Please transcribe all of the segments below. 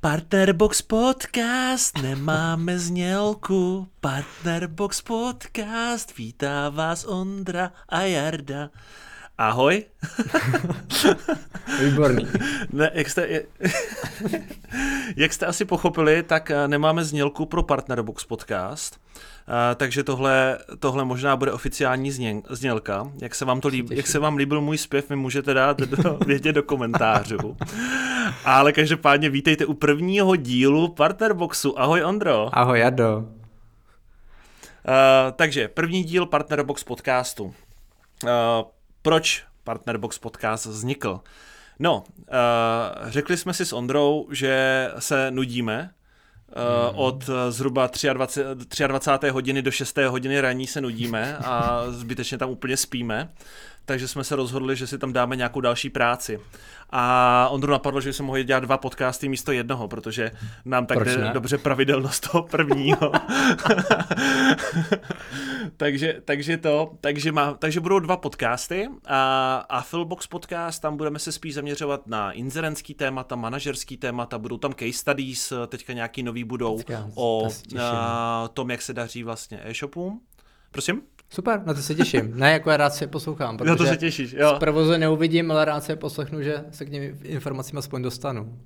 Partnerbox Podcast, nemáme znělku. Partnerbox Podcast, vítá vás Ondra a Jarda. Ahoj. Výborný. Ne, jak, jste, jak jste asi pochopili, tak eh, nemáme znělku pro Partnerbox Podcast. Uh, takže tohle, tohle možná bude oficiální zněn, znělka. Jak se, vám to líb, jak se vám líbil můj zpěv, mi můžete dát do, vědět do komentářů. Ale každopádně vítejte u prvního dílu Partnerboxu. Ahoj Ondro. Ahoj Jado. Uh, takže první díl Partnerbox podcastu. Uh, proč Partnerbox podcast vznikl? No, uh, řekli jsme si s Ondrou, že se nudíme, Uh, od zhruba 23, 23. hodiny do 6. hodiny raní se nudíme a zbytečně tam úplně spíme takže jsme se rozhodli, že si tam dáme nějakou další práci. A Ondru napadlo, že jsme mohli dělat dva podcasty místo jednoho, protože nám tak jde dobře pravidelnost toho prvního. takže, takže to, takže, má, takže budou dva podcasty a, a Philbox podcast, tam budeme se spíš zaměřovat na inzerentský témata, manažerský témata, budou tam case studies, teďka nějaký nový budou o a, tom, jak se daří vlastně e-shopům. Prosím? Super, na to se těším. Ne, jako já rád se je poslouchám, protože na to se těšíš, jo. z provozu neuvidím, ale rád se je poslechnu, že se k něm informacím aspoň dostanu.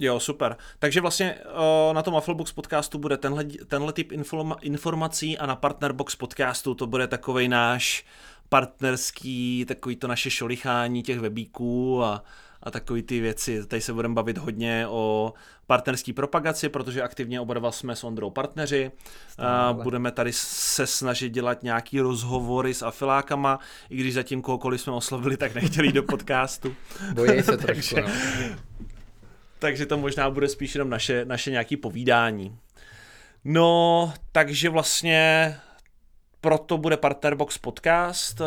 Jo, super. Takže vlastně uh, na tom Afflebox podcastu bude tenhle, tenhle typ informa- informací a na Partnerbox podcastu to bude takový náš partnerský, takový to naše šolichání těch webíků a, a takové ty věci. Tady se budeme bavit hodně o partnerské propagaci, protože aktivně oba dva jsme s Ondrou partneři. A budeme tady se snažit dělat nějaký rozhovory s afilákama, i když zatím kohokoliv jsme oslovili, tak nechtěli do podcastu. Bojí se trošku, no. takže to možná bude spíš jenom naše, naše nějaké povídání. No, takže vlastně proto bude Partnerbox podcast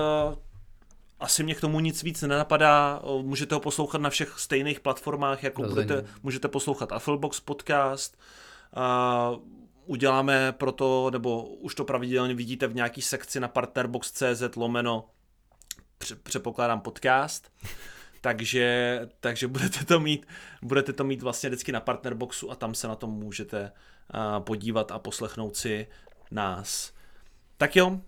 asi mě k tomu nic víc nenapadá. Můžete ho poslouchat na všech stejných platformách, jako budete, můžete poslouchat Afflebox podcast. A uděláme proto, nebo už to pravidelně vidíte v nějaký sekci na partnerbox.cz lomeno přepokládám podcast. takže, takže budete to mít, budete to mít vlastně vždycky na partnerboxu a tam se na to můžete podívat a poslechnout si nás. Tak jo,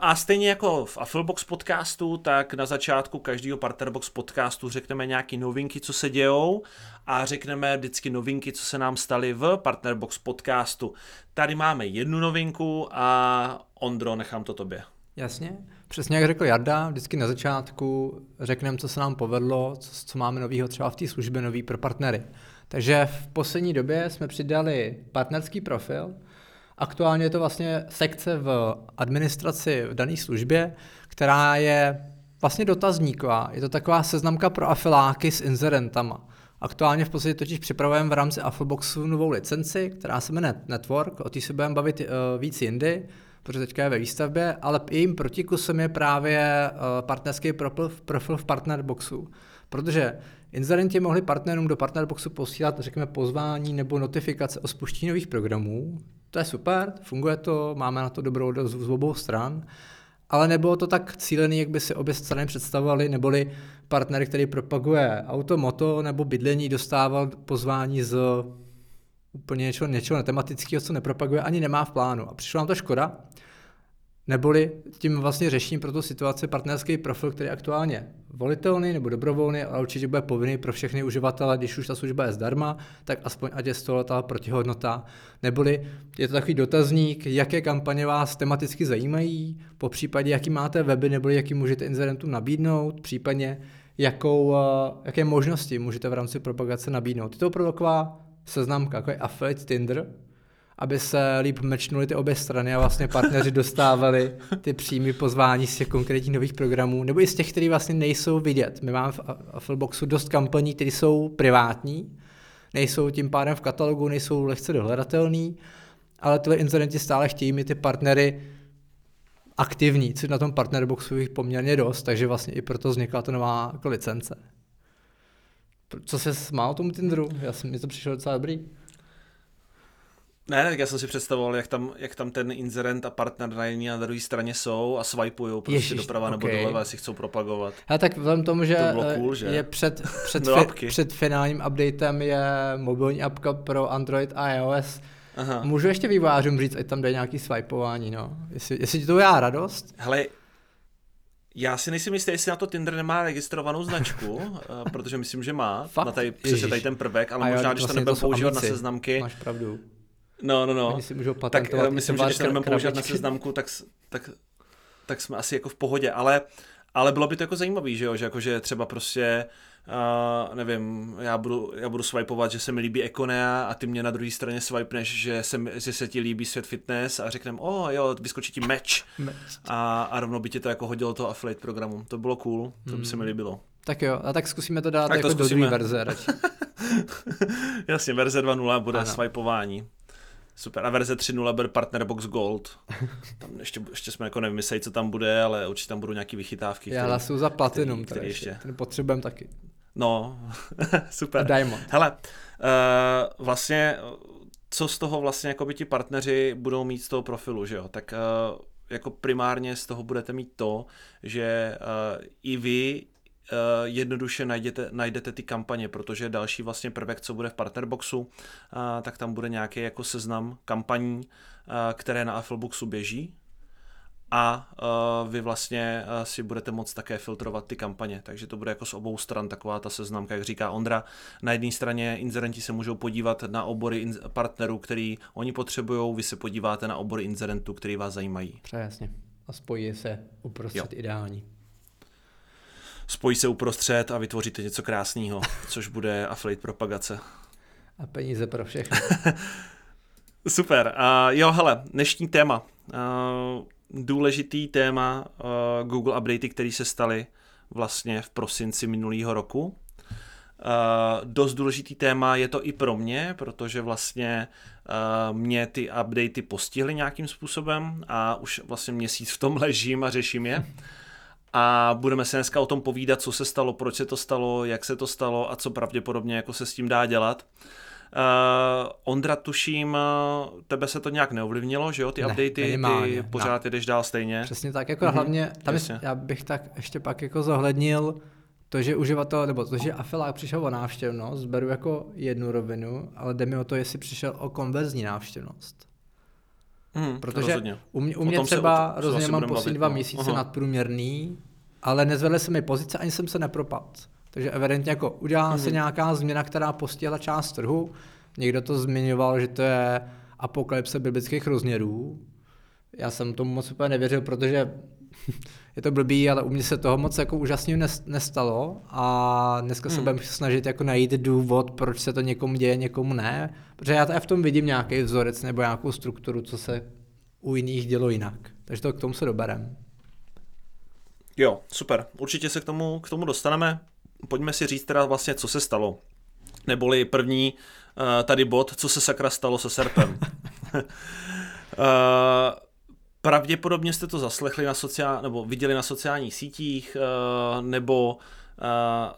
a stejně jako v Afflebox podcastu, tak na začátku každého Partnerbox podcastu řekneme nějaké novinky, co se dějou a řekneme vždycky novinky, co se nám staly v Partnerbox podcastu. Tady máme jednu novinku a Ondro, nechám to tobě. Jasně, přesně jak řekl Jarda, vždycky na začátku řekneme, co se nám povedlo, co, co máme nového třeba v té službě nový pro partnery. Takže v poslední době jsme přidali partnerský profil, Aktuálně je to vlastně sekce v administraci v dané službě, která je vlastně dotazníková. Je to taková seznamka pro afiláky s inzerentama. Aktuálně v podstatě totiž připravujeme v rámci Affleboxu novou licenci, která se jmenuje Network, o té se budeme bavit uh, víc jindy, protože teďka je ve výstavbě, ale jejím protikusem je právě uh, partnerský profil v Partnerboxu. Protože inzerenti mohli partnerům do Partnerboxu posílat, řekněme, pozvání nebo notifikace o spuštění nových programů, to je super, funguje to, máme na to dobrou odazu z obou stran, ale nebylo to tak cílený, jak by si obě strany představovaly, neboli partner, který propaguje auto, moto nebo bydlení, dostával pozvání z úplně něčeho, něčeho netematického, co nepropaguje, ani nemá v plánu. A přišla nám to škoda, Neboli tím vlastně řeším pro tu situaci partnerský profil, který aktuálně volitelný nebo dobrovolný, ale určitě bude povinný pro všechny uživatele, když už ta služba je zdarma, tak aspoň ať je z toho ta protihodnota. Neboli je to takový dotazník, jaké kampaně vás tematicky zajímají, po případě jaký máte weby, nebo jaký můžete inzerentům nabídnout, případně jakou, eh, jaké možnosti můžete v rámci propagace nabídnout. Je to opravdu taková seznamka, jako je affiliate Tinder, aby se líp mečnuli ty obě strany a vlastně partneři dostávali ty příjmy pozvání z těch konkrétních nových programů, nebo i z těch, které vlastně nejsou vidět. My máme v Affleboxu dost kampaní, které jsou privátní, nejsou tím pádem v katalogu, nejsou lehce dohledatelný, ale tyhle incidenti stále chtějí mít ty partnery aktivní, což na tom partnerboxu jich poměrně dost, takže vlastně i proto vznikla ta nová jako licence. Co se smál tomu Tinderu? Já jsem, mi to přišlo docela dobrý. Ne, tak já jsem si představoval, jak tam, jak tam ten inzerent a partner na jedné a na druhé straně jsou a swipujou prostě Ježiš, doprava okay. nebo doleva, jestli chcou propagovat. A tak vzhledem tomu, že, to cool, že? je před, před, fi, před finálním updatem je mobilní apka pro Android a iOS, Aha. Můžu ještě vývářům říct, ať tam jde nějaký swipeování, no. Jestli, jestli ti to já radost? Hele, já si nejsem jistý, jestli na to Tinder nemá registrovanou značku, eh, protože myslím, že má. Fakt? Na tady, přesně tady ten prvek, ale a možná, jo, když vlastně to nebudeme používat na seznamky. Máš pravdu. No, no, no. Oni si můžou tak uh, myslím, že když to nebudeme používat na seznamku, tak, tak, tak jsme asi jako v pohodě, ale, ale bylo by to jako zajímavé, že jo, že, jako, že třeba prostě uh, nevím, já budu, já budu swipeovat, že se mi líbí Econea a ty mě na druhé straně swipeneš, že se, že se ti líbí svět fitness a řekneme, o oh, jo, vyskočí ti match a, a rovnou by ti to jako hodilo toho affiliate programu. To bylo cool, to by se mi hmm. líbilo. Tak jo, a tak zkusíme to dát tak jako to do druhé verze Jasně, verze 2.0 bude ano. swipeování. Super. A verze 3.0 bude Partner Box Gold. Tam ještě, ještě jsme jako nevymysleli, co tam bude, ale určitě tam budou nějaké vychytávky. Já hlasuju za Platinum, který, který ještě. Ten potřebujeme taky. No, super. A Diamond. Hele, uh, vlastně, co z toho vlastně jako by ti partneři budou mít z toho profilu, že jo? Tak uh, jako primárně z toho budete mít to, že uh, i vy jednoduše najdete, najdete ty kampaně, protože další vlastně prvek, co bude v Partnerboxu, uh, tak tam bude nějaký jako seznam kampaní, uh, které na Affleboxu běží, a vy vlastně si budete moct také filtrovat ty kampaně, takže to bude jako z obou stran taková ta seznamka, jak říká Ondra. Na jedné straně inzerenti se můžou podívat na obory partnerů, který oni potřebují, vy se podíváte na obory inzerentů, který vás zajímají. Přesně. A spojí se uprostřed jo. ideální. Spojí se uprostřed a vytvoříte něco krásného, což bude affiliate propagace. A peníze pro všechny. Super. Uh, jo, hele, dnešní téma. Uh, důležitý téma uh, Google updaty, které se staly vlastně v prosinci minulého roku. Uh, dost důležitý téma je to i pro mě, protože vlastně uh, mě ty updaty postihly nějakým způsobem a už vlastně měsíc v tom ležím a řeším je. A budeme se dneska o tom povídat, co se stalo, proč se to stalo, jak se to stalo a co pravděpodobně jako se s tím dá dělat. Uh, Ondra, tuším, tebe se to nějak neovlivnilo, že jo, ty ne, updaty, minimálně, ty pořád no. jdeš dál stejně. Přesně tak, jako mm-hmm, hlavně, tam je, já bych tak ještě pak jako zohlednil to, že uživatel, nebo to, že afilák přišel o návštěvnost, beru jako jednu rovinu, ale jde mi o to, jestli přišel o konverzní návštěvnost. Mm, Protože u mě, u mě třeba rozhodně mám poslední dva no. měsíce Aha. nadprůměrný, ale nezvedly se mi pozice, ani jsem se nepropadl. Takže evidentně jako udělala mm-hmm. se mhm. nějaká změna, která postihla část trhu. Někdo to zmiňoval, že to je apokalypse biblických rozměrů. Já jsem tomu moc úplně nevěřil, protože je to blbý, ale u mě se toho moc jako úžasně nestalo a dneska mm. se mhm. budeme snažit jako najít důvod, proč se to někomu děje, někomu ne, protože já v tom vidím nějaký vzorec nebo nějakou strukturu, co se u jiných dělo jinak. Takže to k tomu se doberem. Jo, super. Určitě se k tomu, k tomu dostaneme pojďme si říct teda vlastně, co se stalo. Neboli první uh, tady bod, co se sakra stalo se Serpem. uh, pravděpodobně jste to zaslechli na sociál, nebo viděli na sociálních sítích, uh, nebo uh,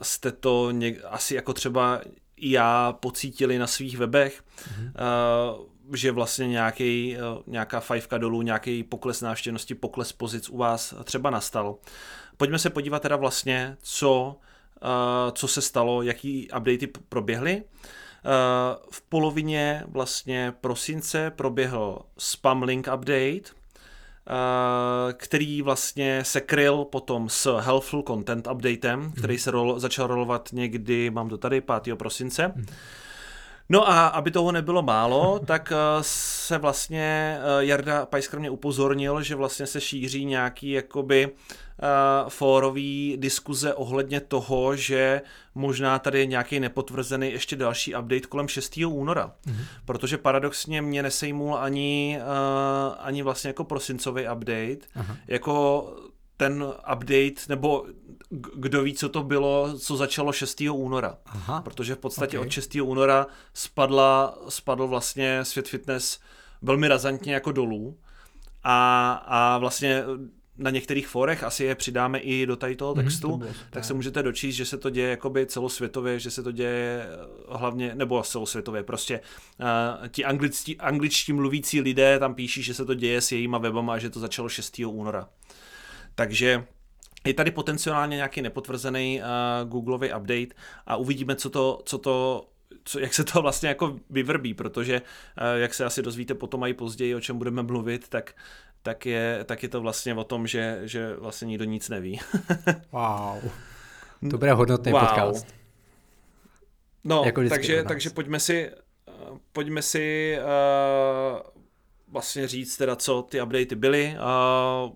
jste to něk, asi jako třeba i já pocítili na svých webech, mm-hmm. že vlastně nějaký, nějaká fajfka dolů, nějaký pokles návštěvnosti, pokles pozic u vás třeba nastal. Pojďme se podívat teda vlastně, co Eh, co se stalo, jaký updaty proběhly. Eh, v polovině vlastně prosince proběhl spam link update, eh, který vlastně se kryl potom s Helpful Content updatem, který se rol, začal rolovat někdy, mám to tady, 5. prosince. No a aby toho nebylo málo, tak se vlastně Jarda Pajskr mě upozornil, že vlastně se šíří nějaký jakoby fórový diskuze ohledně toho, že možná tady je nějaký nepotvrzený ještě další update kolem 6. února. Mm-hmm. Protože paradoxně mě nesejmul ani, uh, ani vlastně jako prosincový update, Aha. jako ten update, nebo kdo ví, co to bylo, co začalo 6. února. Aha. Protože v podstatě okay. od 6. února spadla, spadl vlastně svět fitness velmi razantně jako dolů. A, a vlastně na některých forech, asi je přidáme i do tady toho textu, mm-hmm, to tak se můžete dočíst, že se to děje jakoby celosvětově, že se to děje hlavně, nebo celosvětově, prostě uh, ti angličtí, angličtí mluvící lidé tam píší, že se to děje s jejíma webama a že to začalo 6. února. Takže je tady potenciálně nějaký nepotvrzený uh, Googleový update a uvidíme, co to, co to co, jak se to vlastně jako vyvrbí, protože jak se asi dozvíte potom i později, o čem budeme mluvit, tak, tak, je, tak je to vlastně o tom, že, že vlastně nikdo nic neví. wow. To bude hodnotný wow. podcast. No, jako takže, takže pojďme si, pojďme si uh, vlastně říct teda, co ty updaty byly. Uh,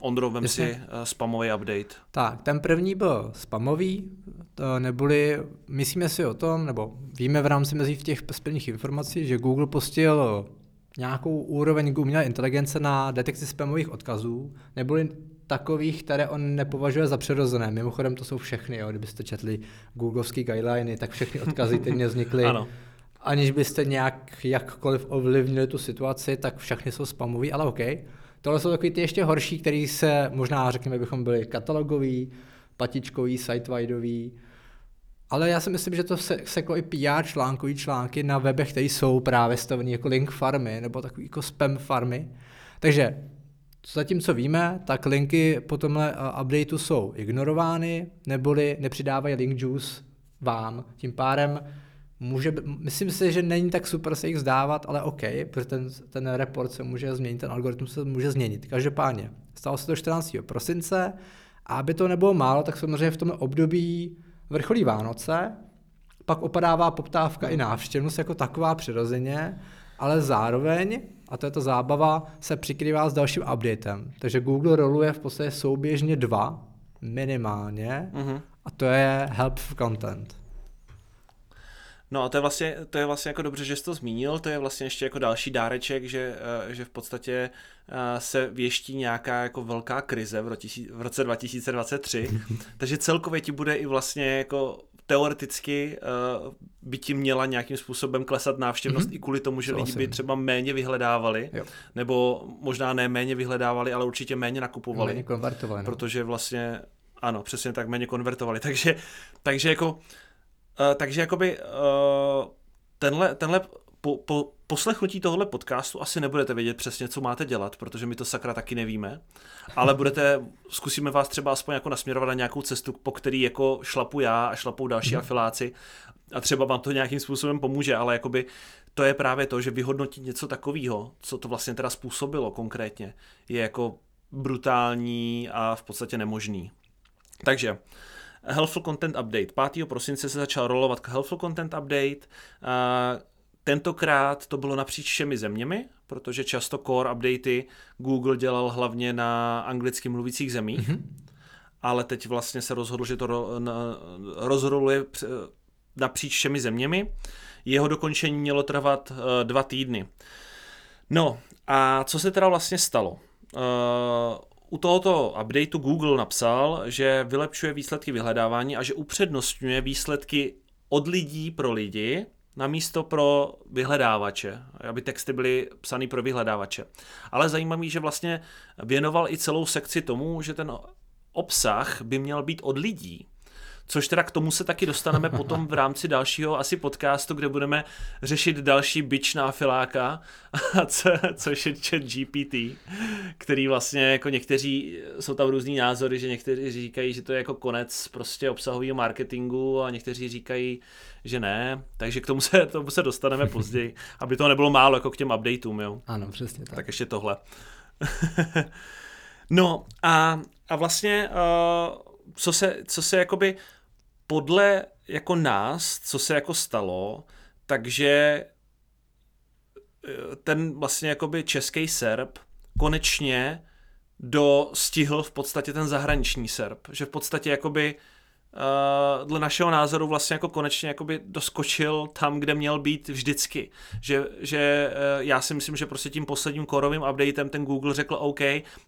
Ondro, vem Jasně. si uh, spamový update. Tak, ten první byl spamový, to neboli, myslíme si o tom, nebo víme v rámci mezi těch splných informací, že Google postil nějakou úroveň umělé inteligence na detekci spamových odkazů, neboli takových, které on nepovažuje za přirozené. Mimochodem to jsou všechny, jo. kdybyste četli googlovský guideliny, tak všechny odkazy teď vznikly. ano. Aniž byste nějak jakkoliv ovlivnili tu situaci, tak všechny jsou spamový, ale OK. Tohle jsou takový ty ještě horší, který se možná, řekněme, bychom byli katalogový, patičkový, sitewideový, ale já si myslím, že to se, seklo i PR článkový články na webech, které jsou právě stavený jako link farmy nebo takový jako spam farmy. Takže zatímco víme, tak linky po tomhle uh, updateu jsou ignorovány, neboli nepřidávají link juice vám. Tím pádem může, myslím si, že není tak super se jich zdávat, ale OK, protože ten, ten report se může změnit, ten algoritmus se může změnit. Každopádně, stalo se to 14. prosince a aby to nebylo málo, tak samozřejmě v tom období vrcholí Vánoce, pak opadává poptávka i návštěvnost jako taková přirozeně, ale zároveň, a to je ta zábava, se přikrývá s dalším updatem. Takže Google roluje v podstatě souběžně dva, minimálně, mm-hmm. a to je help content. No a to je vlastně, to je vlastně jako dobře, že jsi to zmínil, to je vlastně ještě jako další dáreček, že, eh, že v podstatě eh, se věští nějaká jako velká krize v, roce, v roce 2023, takže celkově ti bude i vlastně jako teoreticky uh, by ti měla nějakým způsobem klesat návštěvnost mm-hmm. i kvůli tomu, že lidi by třeba méně vyhledávali, jo. nebo možná ne méně vyhledávali, ale určitě méně nakupovali. Méně konvertovali. No. Protože vlastně, ano, přesně tak, méně konvertovali. Takže, takže jako Uh, takže jakoby uh, tenhle, tenhle po, po poslechnutí tohohle podcastu asi nebudete vědět přesně, co máte dělat, protože my to sakra taky nevíme, ale budete, zkusíme vás třeba aspoň jako nasměrovat na nějakou cestu, po který jako šlapu já a šlapou další mm. afiláci a třeba vám to nějakým způsobem pomůže, ale jakoby to je právě to, že vyhodnotit něco takového, co to vlastně teda způsobilo konkrétně, je jako brutální a v podstatě nemožný. Takže Helpful Content Update. 5. prosince se začal rolovat Helpful Content Update. Tentokrát to bylo napříč všemi zeměmi, protože často core updaty Google dělal hlavně na anglicky mluvících zemích, mm-hmm. ale teď vlastně se rozhodl, že to rozroluje napříč všemi zeměmi. Jeho dokončení mělo trvat e, dva týdny. No a co se teda vlastně stalo? E, u tohoto updateu Google napsal, že vylepšuje výsledky vyhledávání a že upřednostňuje výsledky od lidí pro lidi na místo pro vyhledávače, aby texty byly psány pro vyhledávače. Ale zajímavý, že vlastně věnoval i celou sekci tomu, že ten obsah by měl být od lidí. Což teda k tomu se taky dostaneme potom v rámci dalšího asi podcastu, kde budeme řešit další bič na filáka, co, což je chat GPT, který vlastně jako někteří, jsou tam různý názory, že někteří říkají, že to je jako konec prostě obsahového marketingu a někteří říkají, že ne, takže k tomu se, tomu se dostaneme později, aby to nebylo málo jako k těm updateům, jo. Ano, přesně tak. Tak ještě tohle. no a, a vlastně, uh, co se, co se jakoby podle jako nás, co se jako stalo, takže eh, ten vlastně jakoby český serb konečně dostihl v podstatě ten zahraniční serb, že v podstatě jakoby uh, dle našeho názoru vlastně jako konečně jakoby doskočil tam, kde měl být vždycky. Že, že uh, já si myslím, že prostě tím posledním korovým updatem ten Google řekl OK,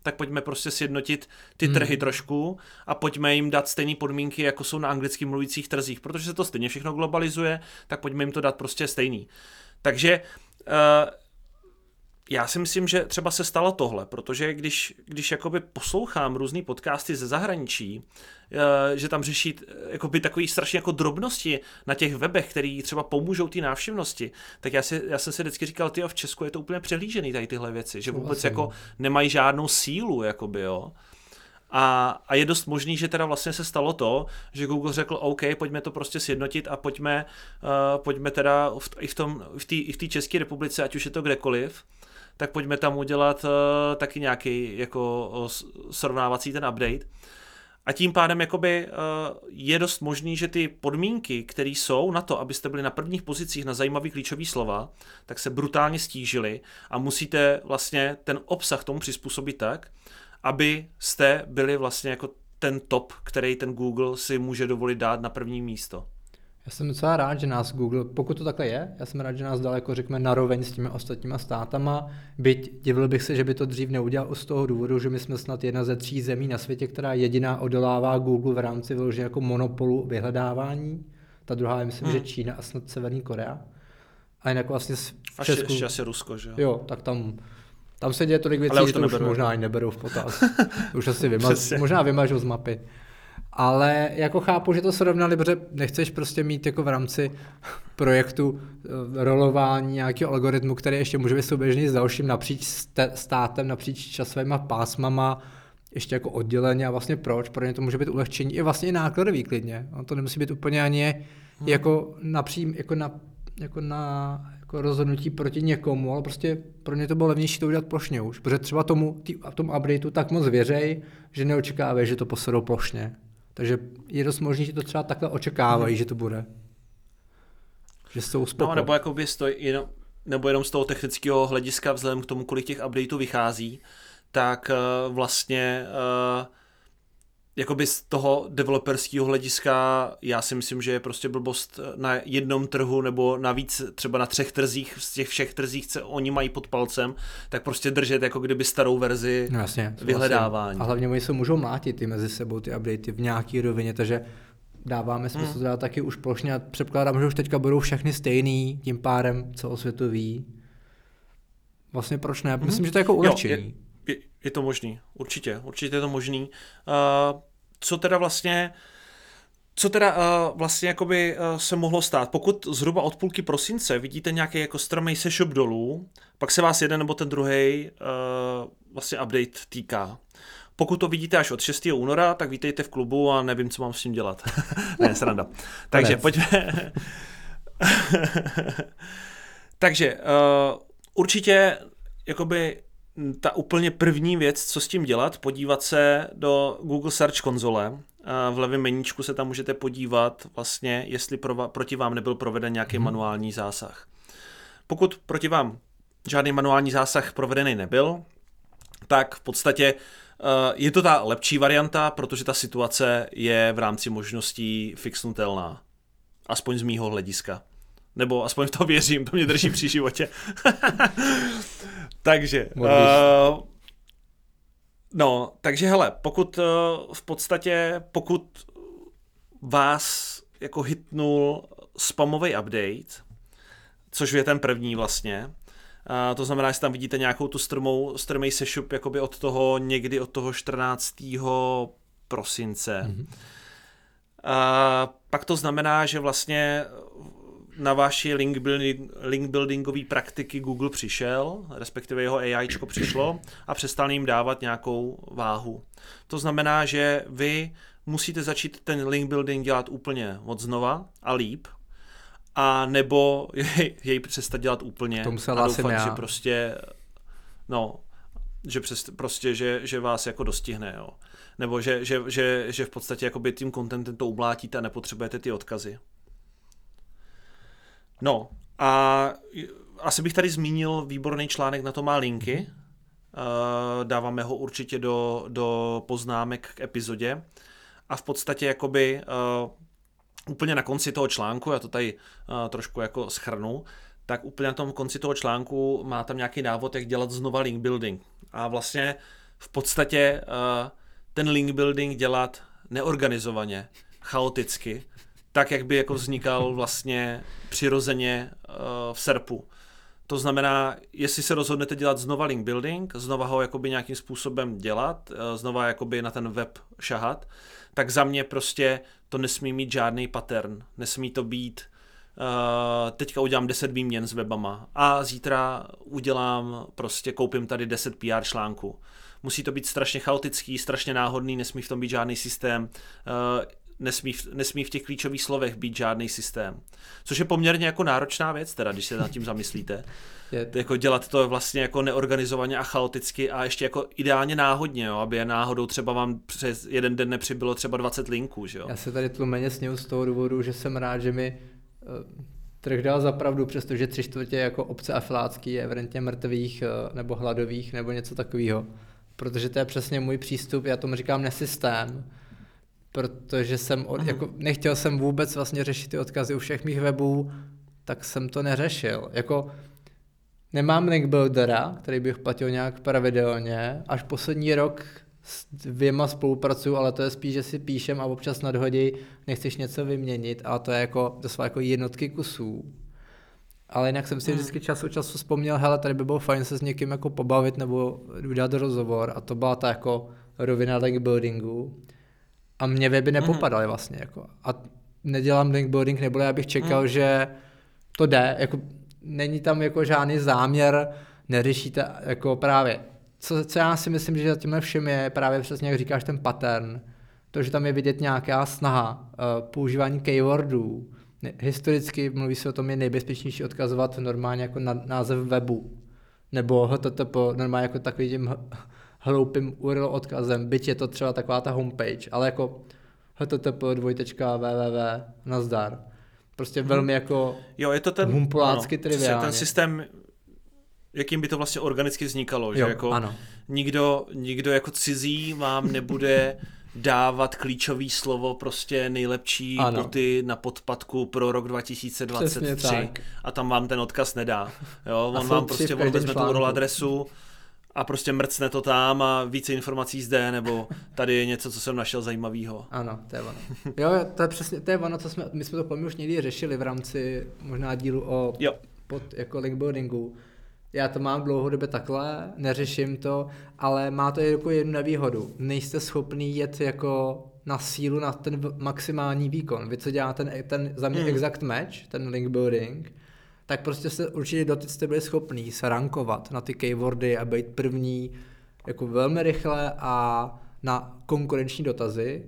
tak pojďme prostě sjednotit ty hmm. trhy trošku a pojďme jim dát stejné podmínky, jako jsou na anglicky mluvících trzích, protože se to stejně všechno globalizuje, tak pojďme jim to dát prostě stejný. Takže uh, já si myslím, že třeba se stalo tohle, protože když, když jakoby poslouchám různý podcasty ze zahraničí, eh, že tam řeší eh, jakoby takový strašně jako drobnosti na těch webech, který třeba pomůžou té návštěvnosti, tak já, si, já jsem si vždycky říkal, ty v Česku je to úplně přehlížený tady tyhle věci, že vůbec vlastně. jako nemají žádnou sílu, jakoby, jo. A, a je dost možný, že teda vlastně se stalo to, že Google řekl, OK, pojďme to prostě sjednotit a pojďme, uh, pojďme teda v, i v tom, v té České republice, ať už je to kdekoliv, tak pojďme tam udělat uh, taky nějaký jako uh, srovnávací ten update. A tím pádem jakoby uh, je dost možný, že ty podmínky, které jsou na to, abyste byli na prvních pozicích na zajímavý klíčový slova, tak se brutálně stížily a musíte vlastně ten obsah tomu přizpůsobit tak, aby jste byli vlastně jako ten top, který ten Google si může dovolit dát na první místo. Já jsem docela rád, že nás Google, pokud to takhle je, já jsem rád, že nás dal jako řekněme naroveň s těmi ostatníma státama, byť divil bych se, že by to dřív neudělal z toho důvodu, že my jsme snad jedna ze tří zemí na světě, která jediná odolává Google v rámci vyloženě jako monopolu vyhledávání. Ta druhá je myslím, hmm. že Čína a snad Severní Korea. A jinak vlastně v Česku... A ještě asi Rusko, že jo? tak tam tam se děje tolik věcí, že to už možná ani neberou v potaz. už asi vymaz, možná vymažou z mapy. Ale jako chápu, že to srovnali, protože nechceš prostě mít jako v rámci projektu eh, rolování nějakého algoritmu, který ještě může být souběžný s dalším napříč státem, napříč časovými pásmama, ještě jako odděleně a vlastně proč, pro ně to může být ulehčení i vlastně i nákladový klidně. No, to nemusí být úplně ani hmm. jako napřím, jako na, jako na jako rozhodnutí proti někomu, ale prostě pro ně to bylo levnější to udělat plošně už, protože třeba tomu, tý, tomu updateu tak moc věřej, že neočekávají, že to posedou plošně. Takže je dost možné, že to třeba takhle očekávají, hmm. že to bude. Že jsou spoko. No, nebo jako by stojí, jenom, nebo jenom z toho technického hlediska vzhledem k tomu, kolik těch updateů vychází, tak uh, vlastně uh, jakoby z toho developerského hlediska já si myslím, že je prostě blbost na jednom trhu nebo navíc třeba na třech trzích, z těch všech trzích, co oni mají pod palcem, tak prostě držet jako kdyby starou verzi no jasně, vyhledávání. Vlastně. A hlavně oni se můžou mlátit ty mezi sebou, ty updaty v nějaký rovině, takže dáváme smysl hmm. dát taky už plošně a předpokládám, že už teďka budou všechny stejný, tím pádem celosvětový. Vlastně proč ne? Myslím, hmm. že to je jako ulehčení. Jo, je je, je to možný, určitě, určitě je to možný. Uh, co teda vlastně co teda uh, vlastně jakoby uh, se mohlo stát? Pokud zhruba od půlky prosince vidíte nějaký jako strmý seshop dolů, pak se vás jeden nebo ten druhý uh, vlastně update týká. Pokud to vidíte až od 6. února, tak vítejte v klubu a nevím, co mám s tím dělat. ne, sranda. Takže pojďme. Takže uh, určitě jakoby ta úplně první věc, co s tím dělat, podívat se do Google Search konzole. V levém meníčku se tam můžete podívat vlastně, jestli pro, proti vám nebyl proveden nějaký hmm. manuální zásah. Pokud proti vám žádný manuální zásah provedený nebyl, tak v podstatě je to ta lepší varianta, protože ta situace je v rámci možností fixnutelná. Aspoň z mýho hlediska. Nebo aspoň v to věřím, to mě drží při životě. takže, uh, no, takže hele, pokud uh, v podstatě, pokud vás jako hitnul spamový update, což je ten první vlastně, uh, to znamená, že tam vidíte nějakou tu strmou, strmý sešup jakoby od toho někdy od toho 14. prosince. Mm-hmm. Uh, pak to znamená, že vlastně na vaši link, building, link buildingové praktiky Google přišel, respektive jeho AIčko přišlo a přestal jim dávat nějakou váhu. To znamená, že vy musíte začít ten link building dělat úplně od znova a líp, a nebo jej, jej přestat dělat úplně to a doufat, já. že prostě no, že přes, prostě, že, že vás jako dostihne, jo. Nebo že, že, že, že v podstatě jakoby tím contentem to ublátíte a nepotřebujete ty odkazy. No a asi bych tady zmínil výborný článek, na to má linky. Uh, dáváme ho určitě do, do poznámek k epizodě. A v podstatě jakoby uh, úplně na konci toho článku, já to tady uh, trošku jako schrnu, tak úplně na tom konci toho článku má tam nějaký návod, jak dělat znova link building. A vlastně v podstatě ten link building dělat neorganizovaně, chaoticky, tak, jak by jako vznikal vlastně přirozeně uh, v SERPu. To znamená, jestli se rozhodnete dělat znova link building, znova ho jakoby nějakým způsobem dělat, eh, znova jakoby na ten web šahat, tak za mě prostě to nesmí mít žádný pattern. Nesmí to být Uh, teďka udělám 10 výměn s webama a zítra udělám, prostě koupím tady 10 PR článků. Musí to být strašně chaotický, strašně náhodný, nesmí v tom být žádný systém. Uh, nesmí, nesmí v těch klíčových slovech být žádný systém. Což je poměrně jako náročná věc, teda, když se nad tím zamyslíte. Je. Jako dělat to vlastně jako neorganizovaně a chaoticky a ještě jako ideálně náhodně, jo, aby náhodou třeba vám přes jeden den nepřibylo třeba 20 linků. Že jo? Já se tady tlumeně sněju z toho důvodu, že jsem rád, že mi uh, trh dal za pravdu, přestože tři čtvrtě jako obce afilácký je evidentně mrtvých uh, nebo hladových nebo něco takového. Protože to je přesně můj přístup, já tomu říkám nesystém protože jsem, od, jako, nechtěl jsem vůbec vlastně řešit ty odkazy u všech mých webů, tak jsem to neřešil. Jako, nemám link buildera, který bych platil nějak pravidelně, až poslední rok s dvěma spolupracuju, ale to je spíš, že si píšem a občas nadhodí, nechceš něco vyměnit, ale to je jako, to jsou jako jednotky kusů. Ale jinak jsem si vždycky čas od času vzpomněl, hele, tady by bylo fajn se s někým jako pobavit nebo udělat rozhovor. A to byla ta jako rovina link buildingu a mě weby nepopadaly mm. vlastně. Jako. A nedělám linkbuilding, nebo já bych čekal, mm. že to jde. Jako, není tam jako žádný záměr, neřešíte jako právě. Co, co já si myslím, že za tímhle všem je právě přesně, jak říkáš, ten pattern. To, že tam je vidět nějaká snaha, uh, používání keywordů. Historicky mluví se o tom, je nejbezpečnější odkazovat normálně jako na, název webu. Nebo http, normálně jako takový tím hloupým URL odkazem, byť je to třeba taková ta homepage, ale jako http www nazdar. Prostě velmi jako jo, je to ten, humpolácky ano, triviálně. ten systém, jakým by to vlastně organicky vznikalo, jo, že jako ano. Nikdo, nikdo jako cizí vám nebude dávat klíčový slovo prostě nejlepší ano. boty na podpadku pro rok 2023 a tam vám ten odkaz nedá. Jo, on vám prostě on vezme tu URL adresu, a prostě mrcne to tam a více informací zde, nebo tady je něco, co jsem našel zajímavého. Ano, to je ono. Jo, to je přesně, to je ono, co jsme, my jsme to po už někdy řešili v rámci možná dílu o jo. pod jako linkbuildingu. Já to mám dlouhodobě takhle, neřeším to, ale má to jako jednu nevýhodu. Nejste schopný jet jako na sílu na ten maximální výkon. Vy co dělá ten, ten za mě mm. exact match, ten link building, tak prostě se určitě doteď jste byli schopný se rankovat na ty keywordy a být první jako velmi rychle a na konkurenční dotazy,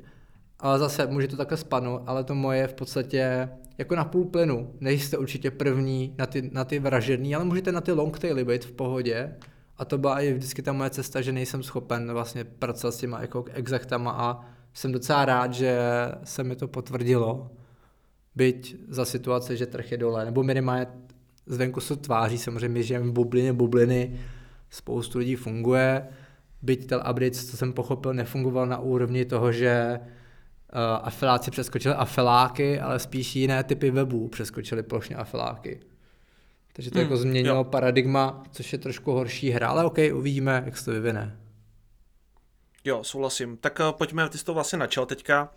ale zase může to takhle spadnout, ale to moje v podstatě jako na půl plynu. Nejste určitě první na ty, na ty vražedný, ale můžete na ty long taily být v pohodě. A to byla i vždycky ta moje cesta, že nejsem schopen vlastně pracovat s těma jako exaktama a jsem docela rád, že se mi to potvrdilo. Byť za situace, že trh je dole, nebo minimálně zvenku se tváří, samozřejmě žijeme v bublině bubliny, spoustu lidí funguje, byť ten update, co jsem pochopil, nefungoval na úrovni toho, že uh, afiláci přeskočili afiláky, ale spíš jiné typy webů přeskočili plošně afiláky. Takže to hmm, jako změnilo jo. paradigma, což je trošku horší hra, ale OK, uvidíme, jak se to vyvine. Jo, souhlasím. Tak uh, pojďme, ty jsi to vlastně načal teďka. Uh,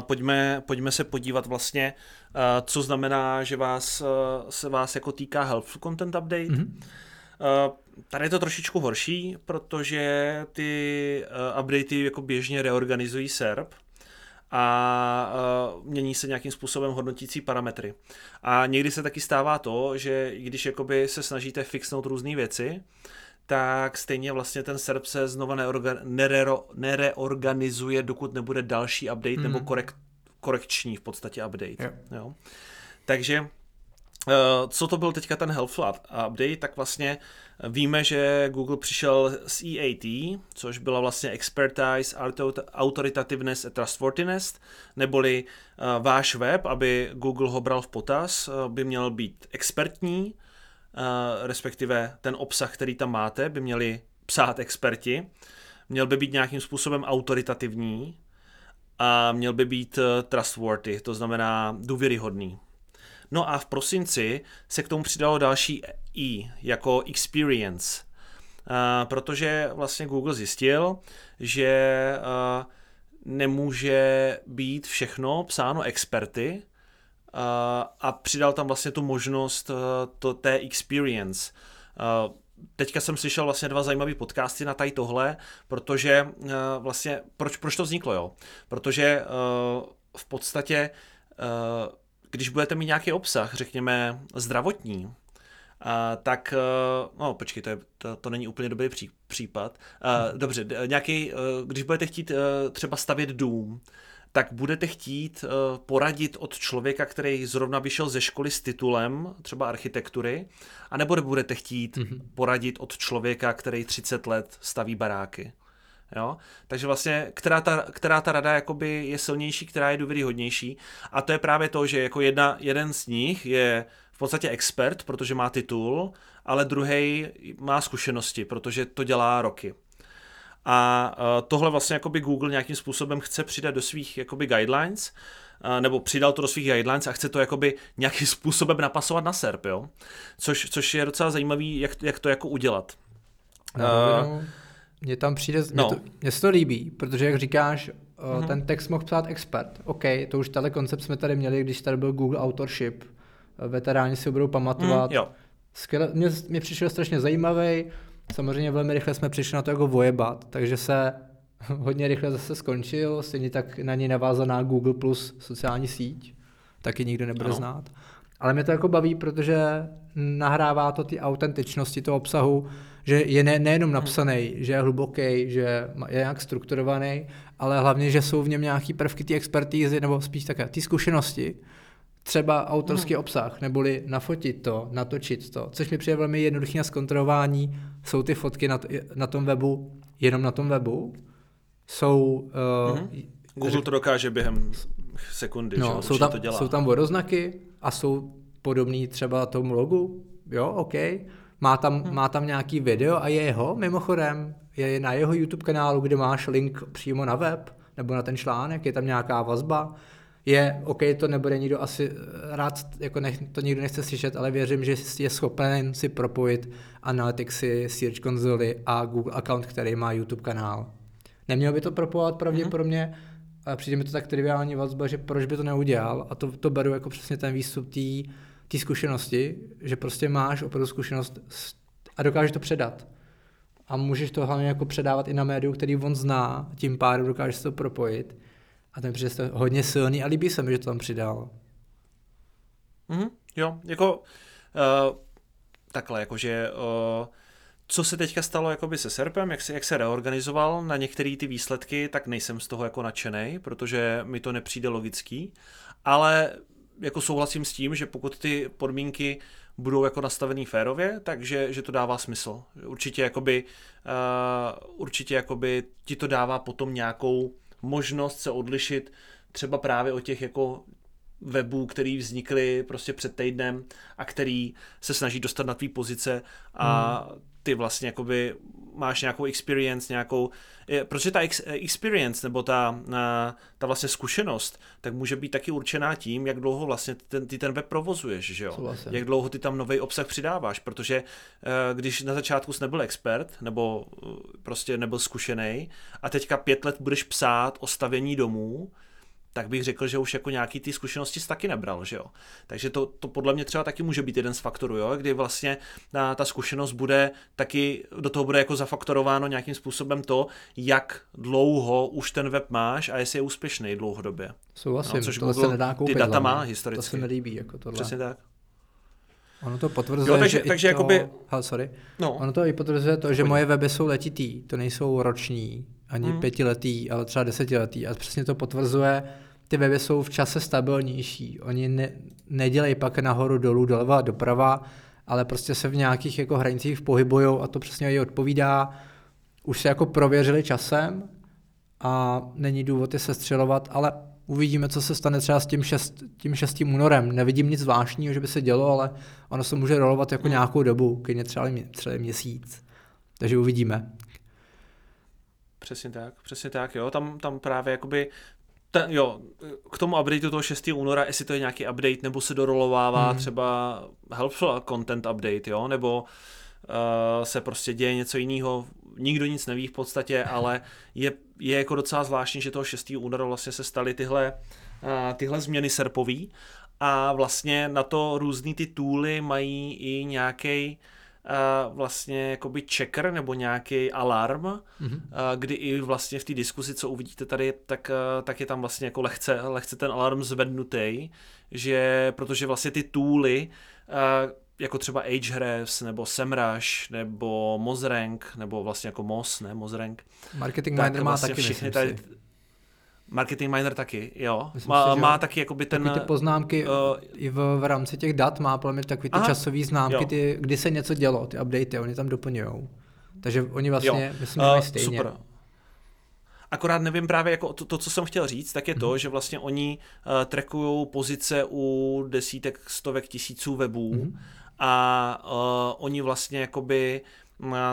pojďme, pojďme se podívat vlastně, co znamená, že vás, se vás jako týká Helpful Content Update. Mm-hmm. Tady je to trošičku horší, protože ty updaty jako běžně reorganizují SERP a mění se nějakým způsobem hodnotící parametry. A někdy se taky stává to, že když jakoby se snažíte fixnout různé věci, tak stejně vlastně ten serp se znova nerero, nereorganizuje, dokud nebude další update mm. nebo mhm. korek, korekční v podstatě update. Jo. Jo. Takže Uh, co to byl teďka ten Helpful update, tak vlastně víme, že Google přišel s EAT, což byla vlastně Expertise, Autoritativeness a Trustworthiness, neboli uh, váš web, aby Google ho bral v potaz, uh, by měl být expertní, Eh, respektive ten obsah, který tam máte, by měli psát experti, měl by být nějakým způsobem autoritativní a měl by být eh, trustworthy, to znamená důvěryhodný. No a v prosinci se k tomu přidalo další I, jako experience, uh, protože vlastně Google zjistil, že nemůže být všechno psáno experty, a přidal tam vlastně tu možnost to, té experience. Teďka jsem slyšel vlastně dva zajímavé podcasty na tady tohle, protože vlastně, proč, proč to vzniklo, jo? Protože v podstatě, když budete mít nějaký obsah, řekněme zdravotní, Uh, tak, uh, no počkej, to, je, to, to není úplně dobrý pří, případ. Uh, dobře, nějaký, uh, když budete chtít uh, třeba stavět dům, tak budete chtít uh, poradit od člověka, který zrovna vyšel ze školy s titulem třeba architektury, anebo budete chtít mm-hmm. poradit od člověka, který 30 let staví baráky. Jo? Takže vlastně, která ta, která ta rada jakoby je silnější, která je důvěryhodnější. A to je právě to, že jako jedna, jeden z nich je v podstatě expert, protože má titul, ale druhý má zkušenosti, protože to dělá roky. A e, tohle vlastně jakoby Google nějakým způsobem chce přidat do svých jakoby guidelines, e, nebo přidal to do svých guidelines a chce to jakoby nějakým způsobem napasovat na SERP, jo? Což, což je docela zajímavý, jak, jak to jako udělat. No, uh, mně tam přijde, no. mě, to, mně se to líbí, protože jak říkáš, uh-huh. ten text mohl psát expert. OK, to už tenhle koncept jsme tady měli, když tady byl Google Authorship, veteráni si ho budou pamatovat. Mm, jo. Skvěle, mě, mě přišel strašně zajímavý, samozřejmě velmi rychle jsme přišli na to jako vojebat, takže se hodně rychle zase skončil, stejně tak na ní navázaná Google plus sociální síť, taky nikdo nebude no. znát. Ale mě to jako baví, protože nahrává to ty autentičnosti toho obsahu, že je ne, nejenom mhm. napsaný, hmm. že je hluboký, že je nějak strukturovaný, ale hlavně, že jsou v něm nějaký prvky ty expertízy, nebo spíš také ty zkušenosti, třeba autorský hmm. obsah, neboli nafotit to, natočit to, což mi přijde velmi jednoduché na zkontrolování. Jsou ty fotky na, na tom webu jenom na tom webu? Jsou... Uh, hmm. Google to dokáže během sekundy, no, že jsou tam, to dělá. Jsou tam vodoznaky a jsou podobný třeba tomu logu, jo, OK. Má tam, hmm. má tam nějaký video a je jeho, mimochodem, je na jeho YouTube kanálu, kde máš link přímo na web, nebo na ten článek, je tam nějaká vazba, je, OK, to nebude nikdo asi rád, jako nech, to nikdo nechce slyšet, ale věřím, že je schopen si propojit Analyticsy, Search konzoly a Google account, který má YouTube kanál. Neměl by to propojovat pravděpodobně, mm-hmm. ale přijde mi to tak triviální vazba, že proč by to neudělal a to, to beru jako přesně ten výstup té zkušenosti, že prostě máš opravdu zkušenost a dokážeš to předat. A můžeš to hlavně jako předávat i na médiu, který on zná, tím pádem dokážeš to propojit. A ten přijde hodně silný a líbí se mi, že to tam přidal. Mm, jo, jako uh, takhle, jakože uh, co se teďka stalo jakoby se Serpem, jak se, jak se reorganizoval na některé ty výsledky, tak nejsem z toho jako nadšený, protože mi to nepřijde logický, ale jako souhlasím s tím, že pokud ty podmínky budou jako nastavený férově, takže že to dává smysl. Určitě jakoby, uh, určitě jakoby ti to dává potom nějakou možnost se odlišit třeba právě od těch jako webů, který vznikly prostě před týdnem a který se snaží dostat na tvý pozice a hmm. Ty vlastně jakoby máš nějakou experience, nějakou, protože ta ex, experience nebo ta, ta vlastně zkušenost, tak může být taky určená tím, jak dlouho vlastně ten, ty ten web provozuješ, že jo? Vlastně. Jak dlouho ty tam nový obsah přidáváš, protože eh, když na začátku jsi nebyl expert, nebo eh, prostě nebyl zkušený a teďka pět let budeš psát o stavění domů, tak bych řekl, že už jako nějaký ty zkušenosti jsi taky nebral, že jo. Takže to, to podle mě třeba taky může být jeden z faktorů, jo, kdy vlastně ta, ta zkušenost bude taky, do toho bude jako zafaktorováno nějakým způsobem to, jak dlouho už ten web máš a jestli je úspěšný dlouhodobě. Souhlasím, no, což tohle Google, se nedá koupit. Ty data má historicky. To se nelíbí, jako tohle. Přesně tak. Ono to potvrzuje, jo, takže, že takže to... jakoby... Hal, sorry. No. Ono to i potvrzuje to, že moje weby jsou letitý, to nejsou roční, ani hmm. pětiletý, ale třeba desetiletý. A přesně to potvrzuje, ty weby jsou v čase stabilnější. Oni ne, nedělají pak nahoru, dolů, doleva, doprava, ale prostě se v nějakých jako hranicích pohybují a to přesně i odpovídá. Už se jako prověřili časem a není důvod je sestřelovat, ale uvidíme, co se stane třeba s tím, šest, tím 6. únorem. Nevidím nic zvláštního, že by se dělo, ale ono se může rolovat jako hmm. nějakou dobu, klidně třeba, třeba měsíc. Takže uvidíme. Přesně tak, přesně tak, jo, tam, tam právě jakoby ten, jo, k tomu updateu toho 6. února, jestli to je nějaký update, nebo se dorolovává hmm. třeba helpful content update, jo, nebo uh, se prostě děje něco jiného, nikdo nic neví v podstatě, ale je, je jako docela zvláštní, že toho 6. února vlastně se staly tyhle, uh, tyhle změny serpový a vlastně na to různý ty tooly mají i nějaký uh, vlastně jakoby checker nebo nějaký alarm, mm-hmm. uh, kdy i vlastně v té diskusi, co uvidíte tady, tak, uh, tak je tam vlastně jako lehce, lehce ten alarm zvednutý, že protože vlastně ty tooly uh, jako třeba Ahrefs, nebo Semrush, nebo Mozrank, nebo vlastně jako Moz, ne, Mozrank. Marketing Miner má vlastně taky, všechny tady, si. Marketing Miner taky, jo. Myslím má, si, má taky jakoby ten... ty poznámky uh, i v, v rámci těch dat má podle mě takový ty aha, časový známky, ty, kdy se něco dělo, ty updaty, oni tam doplňují. Takže oni vlastně, jo. myslím, uh, stejně. Super. Akorát nevím právě, jako to, to co jsem chtěl říct, tak je to, mm-hmm. že vlastně oni uh, trackují pozice u desítek, stovek tisíců webů mm-hmm. a uh, oni vlastně jakoby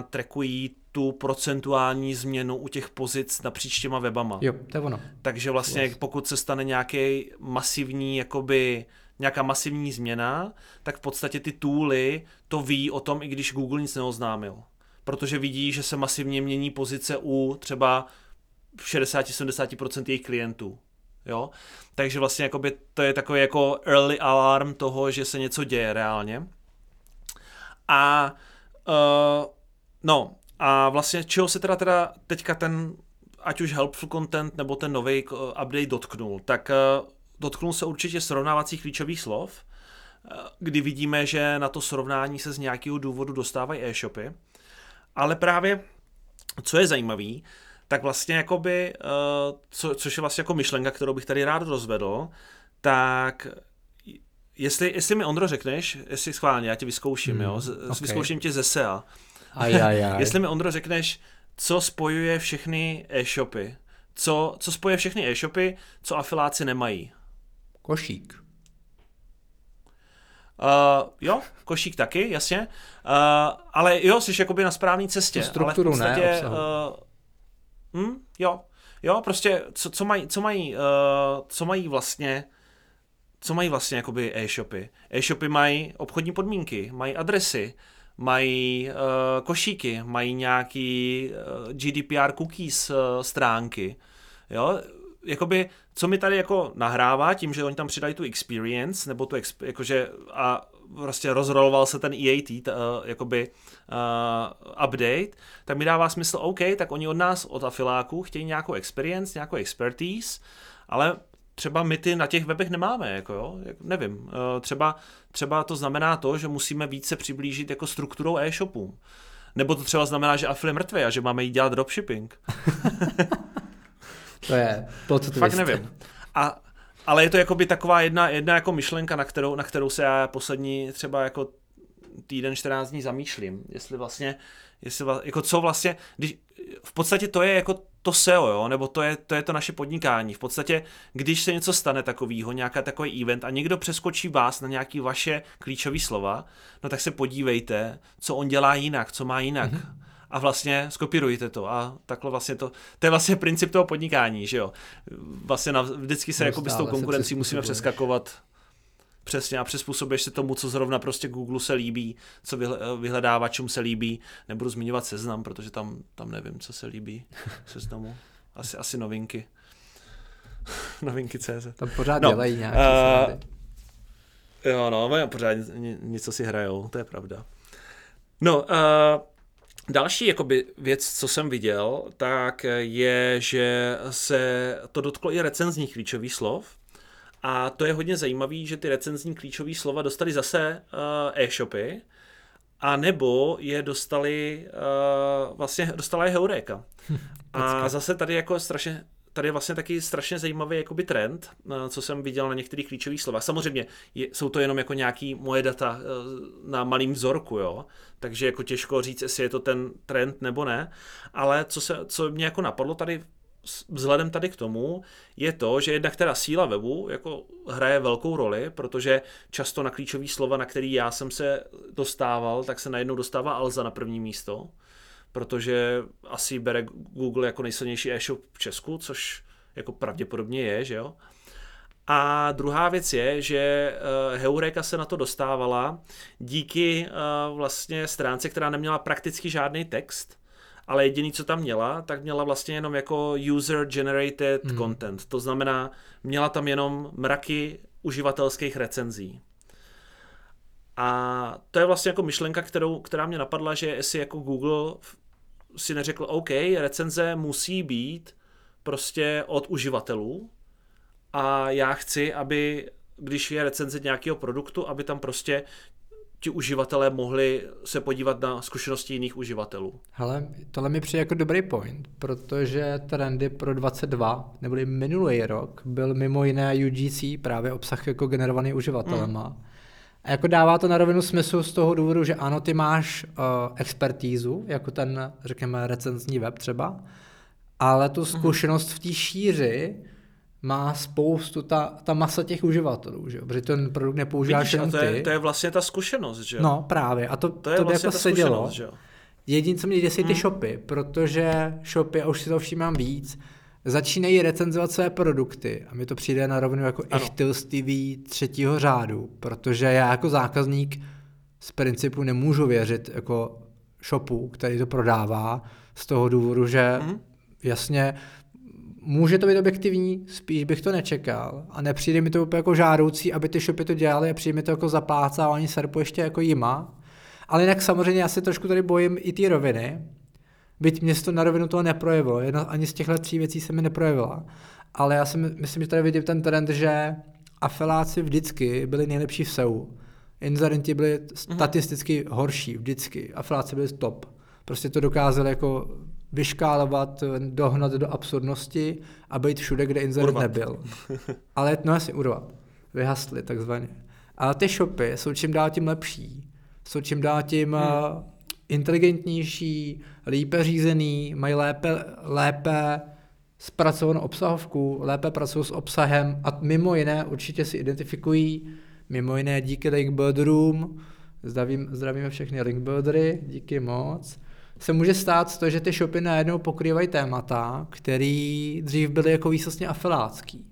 trackují tu procentuální změnu u těch pozic napříč těma webama. Jo, to je ono. Takže vlastně yes. pokud se stane nějaký masivní, jakoby nějaká masivní změna, tak v podstatě ty tooly to ví o tom, i když Google nic neoznámil. Protože vidí, že se masivně mění pozice u třeba 60-70% jejich klientů. Jo? Takže vlastně jakoby to je takový jako early alarm toho, že se něco děje reálně. A uh, no, a vlastně čeho se teda, teda teďka ten, ať už helpful content nebo ten nový uh, update dotknul, tak uh, dotknul se určitě srovnávacích klíčových slov, uh, kdy vidíme, že na to srovnání se z nějakého důvodu dostávají e-shopy. Ale právě, co je zajímavé, tak vlastně jakoby, co, což je vlastně jako myšlenka, kterou bych tady rád rozvedl, tak jestli, jestli mi Ondro řekneš, jestli schválně, já tě vyzkouším, hmm, jo, z, okay. vyzkouším tě ze SEA. Aj, aj, aj. jestli mi Ondro řekneš, co spojuje všechny e-shopy, co, co spojuje všechny e-shopy, co afiláci nemají. Košík. Uh, jo, košík taky, jasně. Uh, ale jo, jsi jakoby na správné cestě. Tu strukturu ale v podstatě, ne, uh, Hm, jo, jo, prostě co, co mají, co mají, uh, co mají vlastně, co mají vlastně jakoby e-shopy. E-shopy mají obchodní podmínky, mají adresy, mají uh, košíky, mají nějaký uh, GDPR cookies uh, stránky, jo, jakoby, co mi tady jako nahrává tím, že oni tam přidají tu experience, nebo tu, exp, jakože, a prostě rozroloval se ten EAT, t, uh, jakoby uh, update, tak mi dává smysl, OK, tak oni od nás, od afiláků, chtějí nějakou experience, nějakou expertise, ale třeba my ty na těch webech nemáme, jako jo, nevím, uh, třeba, třeba to znamená to, že musíme více přiblížit jako strukturou e-shopů. Nebo to třeba znamená, že afili mrtvé a že máme jít dělat dropshipping. to je to, co Fakt nevím. A ale je to jako by taková jedna, jedna jako myšlenka, na kterou, na kterou se já poslední třeba jako týden, 14 dní zamýšlím, jestli vlastně, jestli vlastně, jako co vlastně, když, v podstatě to je jako to SEO, jo, nebo to je, to je to naše podnikání. V podstatě, když se něco stane takového, nějaká takový event a někdo přeskočí vás na nějaký vaše klíčové slova, no tak se podívejte, co on dělá jinak, co má jinak. Mm-hmm a vlastně skopírujte to a takhle vlastně to, to je vlastně princip toho podnikání, že jo. Vlastně na, vždycky se jako s tou konkurencí musíme přeskakovat Přesně a přizpůsobíš se tomu, co zrovna prostě Google se líbí, co vyhledávačům se líbí. Nebudu zmiňovat seznam, protože tam, tam nevím, co se líbí seznamu. Asi, asi novinky. novinky CZ. Tam pořád no, dělají nějaké uh, Jo, no, pořád něco si hrajou, to je pravda. No, uh, Další jakoby, věc, co jsem viděl, tak je, že se to dotklo i recenzních klíčových slov. A to je hodně zajímavé, že ty recenzní klíčové slova dostali zase uh, e-shopy, a nebo je dostali, uh, vlastně dostala je Heureka. A zase tady jako strašně tady je vlastně taky strašně zajímavý jakoby trend, eh, co jsem viděl na některých klíčových slovech. Samozřejmě je, jsou to jenom jako nějaký moje data eh, na malým vzorku, jo, takže jako těžko říct, jestli je to ten trend nebo ne, ale co, se, co mě jako napadlo tady vzhledem tady k tomu je to, že jednak teda síla webu jako hraje velkou roli, protože často na klíčové slova, na který já jsem se dostával, tak se najednou dostává Alza na první místo protože asi bere Google jako nejsilnější e-shop v Česku, což jako pravděpodobně je, že jo. A druhá věc je, že uh, Heureka se na to dostávala díky uh, vlastně stránce, která neměla prakticky žádný text, ale jediný, co tam měla, tak měla vlastně jenom jako user generated hmm. content. To znamená, měla tam jenom mraky uživatelských recenzí. A to je vlastně jako myšlenka, kterou, která mě napadla, že jestli jako Google si neřekl, OK, recenze musí být prostě od uživatelů a já chci, aby když je recenze nějakého produktu, aby tam prostě ti uživatelé mohli se podívat na zkušenosti jiných uživatelů. Hele, tohle mi přijde jako dobrý point, protože trendy pro 22, neboli minulý rok, byl mimo jiné UGC, právě obsah jako generovaný uživatelema. Mm. A jako dává to na rovinu smysl z toho důvodu, že ano, ty máš uh, expertízu, jako ten, řekněme, recenzní web třeba, ale tu mhm. zkušenost v té šíři má spoustu, ta, ta masa těch uživatelů, že jo? protože ten produkt nepoužíváš jen to je, to je vlastně ta zkušenost, že jo? No právě, a to, to, je to vlastně jako sedělo. Jediné, co mě děsí, ty hmm. shopy, protože shopy, a už si to všímám víc, začínají recenzovat své produkty a mi to přijde na rovinu jako ichtilstivý třetího řádu, protože já jako zákazník z principu nemůžu věřit jako shopu, který to prodává, z toho důvodu, že mm. jasně může to být objektivní, spíš bych to nečekal a nepřijde mi to úplně jako žádoucí, aby ty shopy to dělali a přijde mi to jako zaplácávání serpu ještě jako jima. Ale jinak samozřejmě já se trošku tady bojím i ty roviny, byť mě to na rovinu toho neprojevilo, jedna ani z těchto tří věcí se mi neprojevila. Ale já si myslím, že tady vidím ten trend, že afiláci vždycky byli nejlepší v SEO. Inzerenti byli mhm. statisticky horší vždycky, afiláci byli top. Prostě to dokázali jako vyškálovat, dohnat do absurdnosti a být všude, kde inzerent urvat. nebyl. Ale no asi urvat. Vyhasli takzvaně. Ale ty shopy jsou čím dál tím lepší. Jsou čím dál tím hmm. Eh, inteligentnější, lépe řízený, mají lépe, lépe zpracovanou obsahovku, lépe pracují s obsahem a mimo jiné určitě si identifikují, mimo jiné díky Linkbuilderům, zdravím, zdravíme všechny Linkbuildery, díky moc, se může stát to, že ty shopy najednou pokrývají témata, který dřív byly jako výsostně afilátský.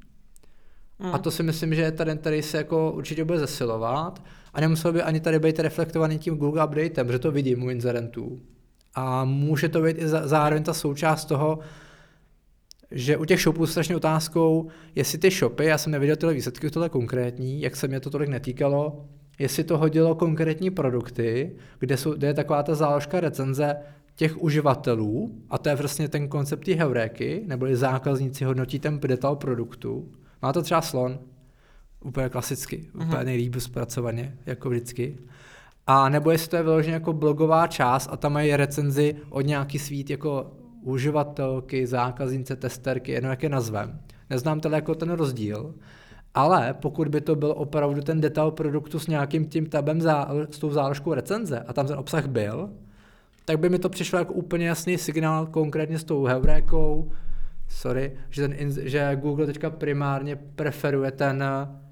Mm. A to si myslím, že ten, který se jako určitě bude zesilovat a nemusel by ani tady být reflektovaný tím Google updatem, že to vidím u inzerentů. A může to být i zároveň ta součást toho, že u těch shopů strašně otázkou, jestli ty shopy, já jsem neviděl tyhle výsledky, tohle konkrétní, jak se mě to tolik netýkalo, jestli to hodilo konkrétní produkty, kde, jsou, kde je taková ta záložka recenze těch uživatelů, a to je vlastně ten koncept té heuréky, neboli zákazníci hodnotí ten detail produktu. Má to třeba slon, úplně klasicky, mm-hmm. úplně nejlíp zpracovaně, jako vždycky. A nebo jestli to je vyloženě jako blogová část a tam mají recenzi od nějaký svít jako uživatelky, zákaznice, testerky, jedno jak je nazvem. Neznám teda jako ten rozdíl, ale pokud by to byl opravdu ten detail produktu s nějakým tím tabem, za, s tou záložkou recenze a tam ten obsah byl, tak by mi to přišlo jako úplně jasný signál, konkrétně s tou heurékou, sorry, že, ten, že Google teďka primárně preferuje ten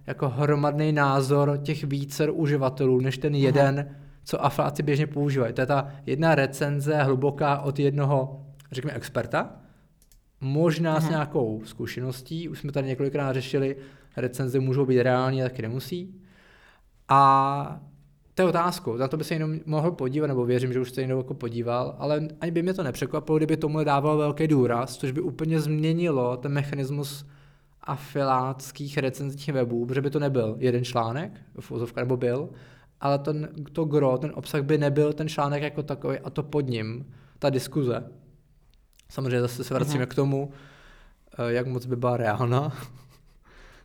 jako hromadný názor těch více uživatelů, než ten jeden, Aha. co afláci běžně používají. To je ta jedna recenze hluboká od jednoho, řekněme, experta, možná Aha. s nějakou zkušeností, už jsme tady několikrát řešili, recenze můžou být reální, taky nemusí. A to je otázkou, na to by se jenom mohl podívat, nebo věřím, že už se jenom jako podíval, ale ani by mě to nepřekvapilo, kdyby tomu dával velký důraz, což by úplně změnilo ten mechanismus afilátských recenzních webů, protože by to nebyl jeden článek, v nebo byl, ale ten, to gro, ten obsah by nebyl ten článek jako takový a to pod ním, ta diskuze. Samozřejmě zase se vracíme uh-huh. k tomu, eh, jak moc by byla reálna,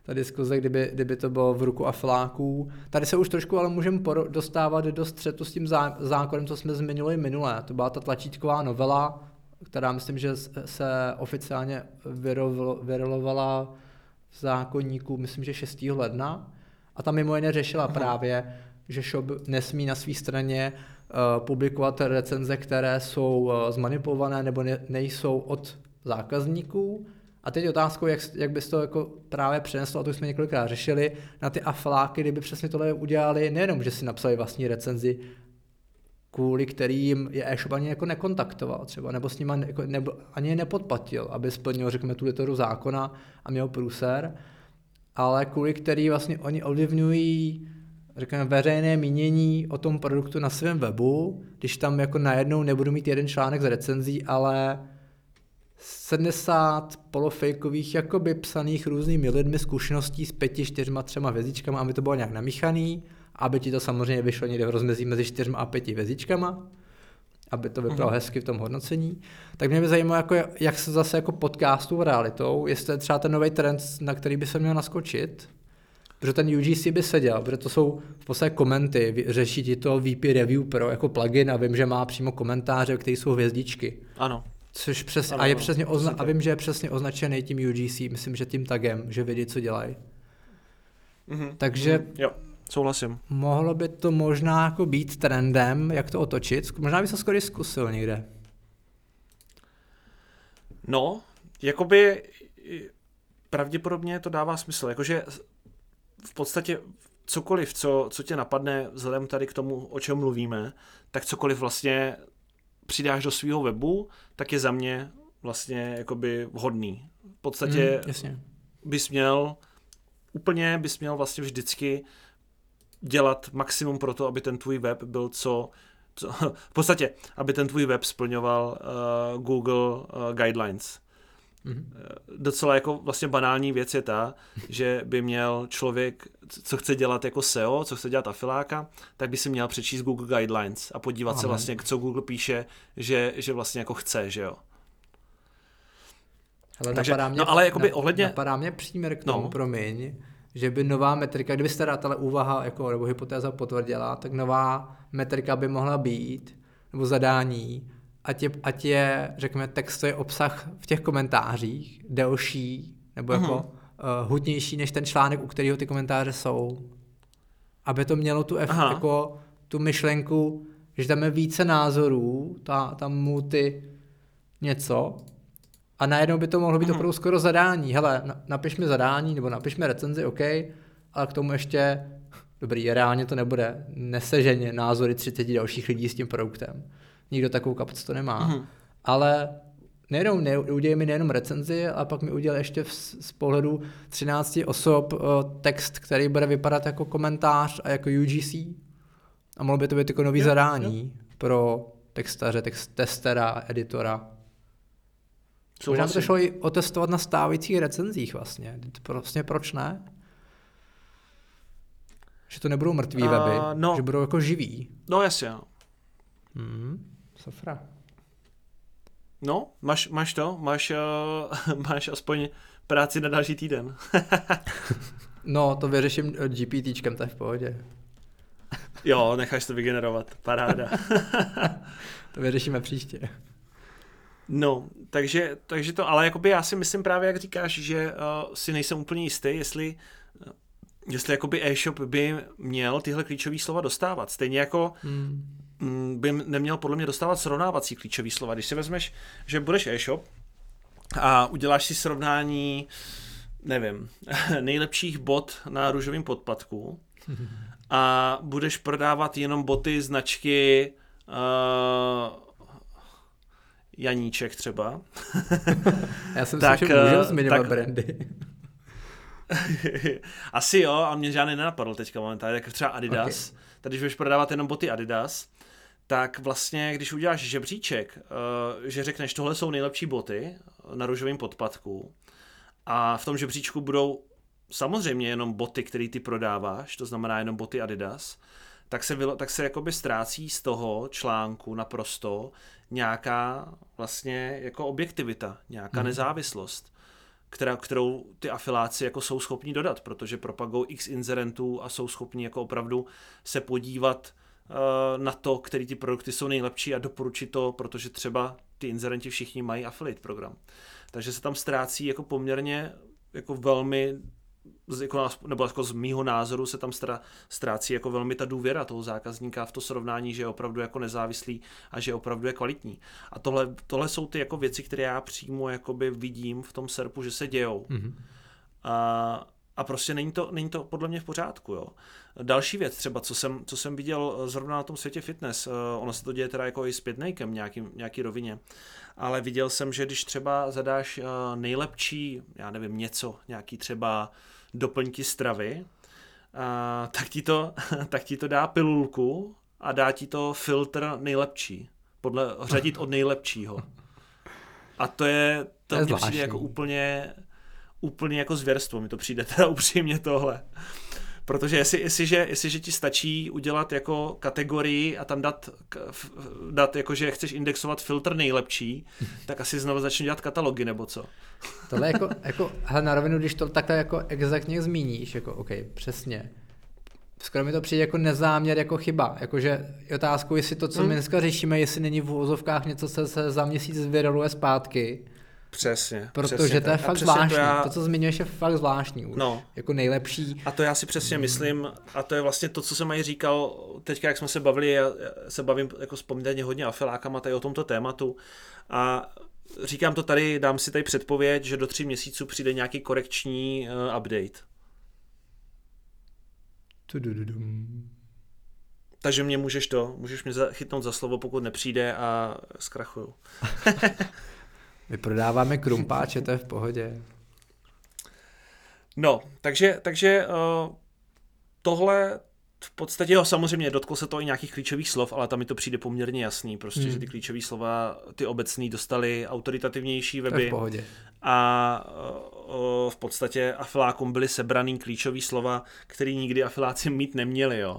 ta diskuze, kdyby, kdyby to bylo v ruku afiláků. Tady se už trošku ale můžeme dostávat do střetu s tím zá, zákonem, co jsme zmiňovali minulé. To byla ta tlačítková novela, která myslím, že se oficiálně vyrolovala v zákonníku, myslím, že 6. ledna. A tam mimo jiné řešila Aha. právě, že shop nesmí na své straně uh, publikovat recenze, které jsou uh, zmanipulované nebo ne, nejsou od zákazníků, a teď otázkou, jak, jak bys to jako právě přeneslo, a to jsme několikrát řešili, na ty afláky, kdyby přesně tohle udělali, nejenom, že si napsali vlastní recenzi, kvůli kterým je e-shop ani jako nekontaktoval třeba, nebo s ním ani, jako, nebo, ani je nepodplatil, aby splnil, řekněme, tu literu zákona a měl průser, ale kvůli který vlastně oni ovlivňují řekněme, veřejné mínění o tom produktu na svém webu, když tam jako najednou nebudu mít jeden článek z recenzí, ale 70 polofejkových, jakoby psaných různými lidmi zkušeností s pěti, čtyřma, třema hvězdičkama, aby to bylo nějak namíchaný, aby ti to samozřejmě vyšlo někde v rozmezí mezi čtyřma a pěti hvězdičkama, aby to vypadalo uh-huh. hezky v tom hodnocení. Tak mě by zajímalo, jako, jak se zase jako podcastu realitou, jestli je třeba ten nový trend, na který by se měl naskočit, protože ten UGC by seděl, protože to jsou v podstatě komenty, řeší ti to VP Review Pro jako plugin a vím, že má přímo komentáře, které jsou hvězdičky. Ano. Což přesně, ano, a je přesně ozna- a vím, že je přesně označený tím UGC, myslím, že tím tagem, že vědí, co dělají. Mm-hmm. Takže mm-hmm. jo, souhlasím. Mohlo by to možná jako být trendem, jak to otočit. Možná by se skoro zkusil někde. No, jakoby pravděpodobně to dává smysl. Jakože v podstatě cokoliv, co, co tě napadne vzhledem tady k tomu, o čem mluvíme, tak cokoliv vlastně přidáš do svého webu, tak je za mě vlastně jakoby vhodný. V podstatě mm, jasně. bys měl úplně bys měl vlastně vždycky dělat maximum pro to, aby ten tvůj web byl co, co v podstatě, aby ten tvůj web splňoval uh, Google uh, guidelines. Mm-hmm. Docela jako vlastně banální věc je ta, že by měl člověk, co chce dělat jako SEO, co chce dělat afiláka, tak by si měl přečíst Google Guidelines a podívat Amen. se vlastně, co Google píše, že, že vlastně jako chce, že jo. Ale Takže, napadá mě, no ale jakoby ohledně... Napadá mě příměr k tomu, no. promiň, že by nová metrika, kdyby se tato úvaha jako, nebo hypotéza potvrdila, tak nová metrika by mohla být, nebo zadání, ať je, ať je řekněme, textový obsah v těch komentářích delší nebo jako uh-huh. uh, hutnější než ten článek, u kterého ty komentáře jsou. Aby to mělo tu, efekt, jako, tu myšlenku, že je více názorů, ta, tam multi něco, a najednou by to mohlo být uh-huh. opravdu skoro zadání. Hele, napiš mi zadání, nebo napiš mi recenzi, OK, ale k tomu ještě, dobrý, reálně to nebude neseženě názory 30 dalších lidí s tím produktem nikdo takovou kapacitu nemá. Mm-hmm. Ale nejenom, ne, udělej mi nejenom recenzi, a pak mi udělal ještě v, z pohledu 13 osob uh, text, který bude vypadat jako komentář a jako UGC. A mohlo by to být jako nový jo, zadání jo. pro textaře, text, testera, editora. Možná by to šlo i otestovat na stávajících recenzích vlastně. Prostě proč ne? Že to nebudou mrtvý uh, weby, no. že budou jako živí. No jasně. Hmm. Safra. No, máš, máš to, máš, uh, máš aspoň práci na další týden. no, to vyřeším eh, GPTčkem, to je v pohodě. jo, necháš to vygenerovat, paráda. to vyřešíme příště. No, takže, takže to, ale jakoby já si myslím právě, jak říkáš, že uh, si nejsem úplně jistý, jestli jestli jakoby e-shop by měl tyhle klíčové slova dostávat. Stejně jako hmm. Mm, by neměl podle mě dostávat srovnávací klíčový slova. Když si vezmeš, že budeš e-shop a uděláš si srovnání, nevím, nejlepších bot na růžovém podpadku a budeš prodávat jenom boty značky uh, Janíček třeba. Já jsem tak, si můžu zmiňovat tak, brandy. Asi jo, a mě žádný nenapadl teďka momentálně, tak třeba Adidas. Okay. Tady, když budeš prodávat jenom boty Adidas, tak vlastně, když uděláš žebříček, eh, že řekneš, tohle jsou nejlepší boty na růžovém podpadku a v tom žebříčku budou samozřejmě jenom boty, které ty prodáváš, to znamená jenom boty Adidas, tak se, tak se jakoby ztrácí z toho článku naprosto nějaká vlastně jako objektivita, nějaká hmm. nezávislost, která, kterou ty afiláci jako jsou schopni dodat, protože propagují x inzerentů a jsou schopni jako opravdu se podívat Eh, na to, který ty produkty jsou nejlepší a doporučit to, protože třeba ty inzerenti všichni mají affiliate program. Takže se tam ztrácí jako poměrně jako velmi jako, nebo jako z mýho názoru se tam ztrácí jako velmi ta důvěra toho zákazníka v to srovnání, že je opravdu jako nezávislý a že opravdu je kvalitní. A tohle, tohle jsou ty jako věci, které já přímo jakoby vidím v tom serpu, že se dějou. Mm-hmm. A, a prostě není to, není to podle mě v pořádku. Jo. Další věc třeba, co jsem, co jsem viděl eh, zrovna na tom světě fitness, eh, ono se to děje teda jako i s pitnejkem nějaký, nějaký rovině, ale viděl jsem, že když třeba zadáš eh, nejlepší, já nevím, něco, nějaký třeba doplňky stravy, tak ti to, tak ti to dá pilulku a dá ti to filtr nejlepší, podle, řadit od nejlepšího. A to je, to, To je mně přijde jako úplně, úplně jako zvěrstvo, mi to přijde teda upřímně tohle. Protože jestli, jestliže, jestliže ti stačí udělat jako kategorii a tam dát, dát jako, že chceš indexovat filtr nejlepší, tak asi znovu začnu dělat katalogy nebo co. Tohle jako, jako hele, na rovinu, když to takhle jako exaktně zmíníš, jako OK, přesně. Skoro mi to přijde jako nezáměr, jako chyba. Jakože je otázkou, jestli to, co Hmm. my dneska řešíme, jestli není v úvozovkách něco, co se za měsíc vyroluje zpátky. Přesně. Protože přesně to je tak. Fakt zvláštní. To, já- to, co zmiňuješ, je fakt zvláštní už. No. Jako nejlepší. A to já si přesně myslím, a to je vlastně to, co jsem i říkal teďka, jak jsme se bavili, já se bavím jako s poměrně hodně afilákama tady o tomto tématu a říkám to tady, dám si tady předpověď, že do tří měsíců přijde nějaký korekční uh, update. Tudududum. Takže mě můžeš to, můžeš mě chytnout za slovo, pokud nepřijde a zkrachuju. My prodáváme krumpáče, to je v pohodě. No, takže, takže uh, tohle v podstatě, jo, samozřejmě dotklo se to i nějakých klíčových slov, ale tam mi to přijde poměrně jasný, prostě, Hmm. že ty klíčové slova, ty obecný, dostali autoritativnější To je weby v pohodě. a uh, v podstatě afilákům byly sebraný klíčové slova, které nikdy afiláci mít neměli, jo.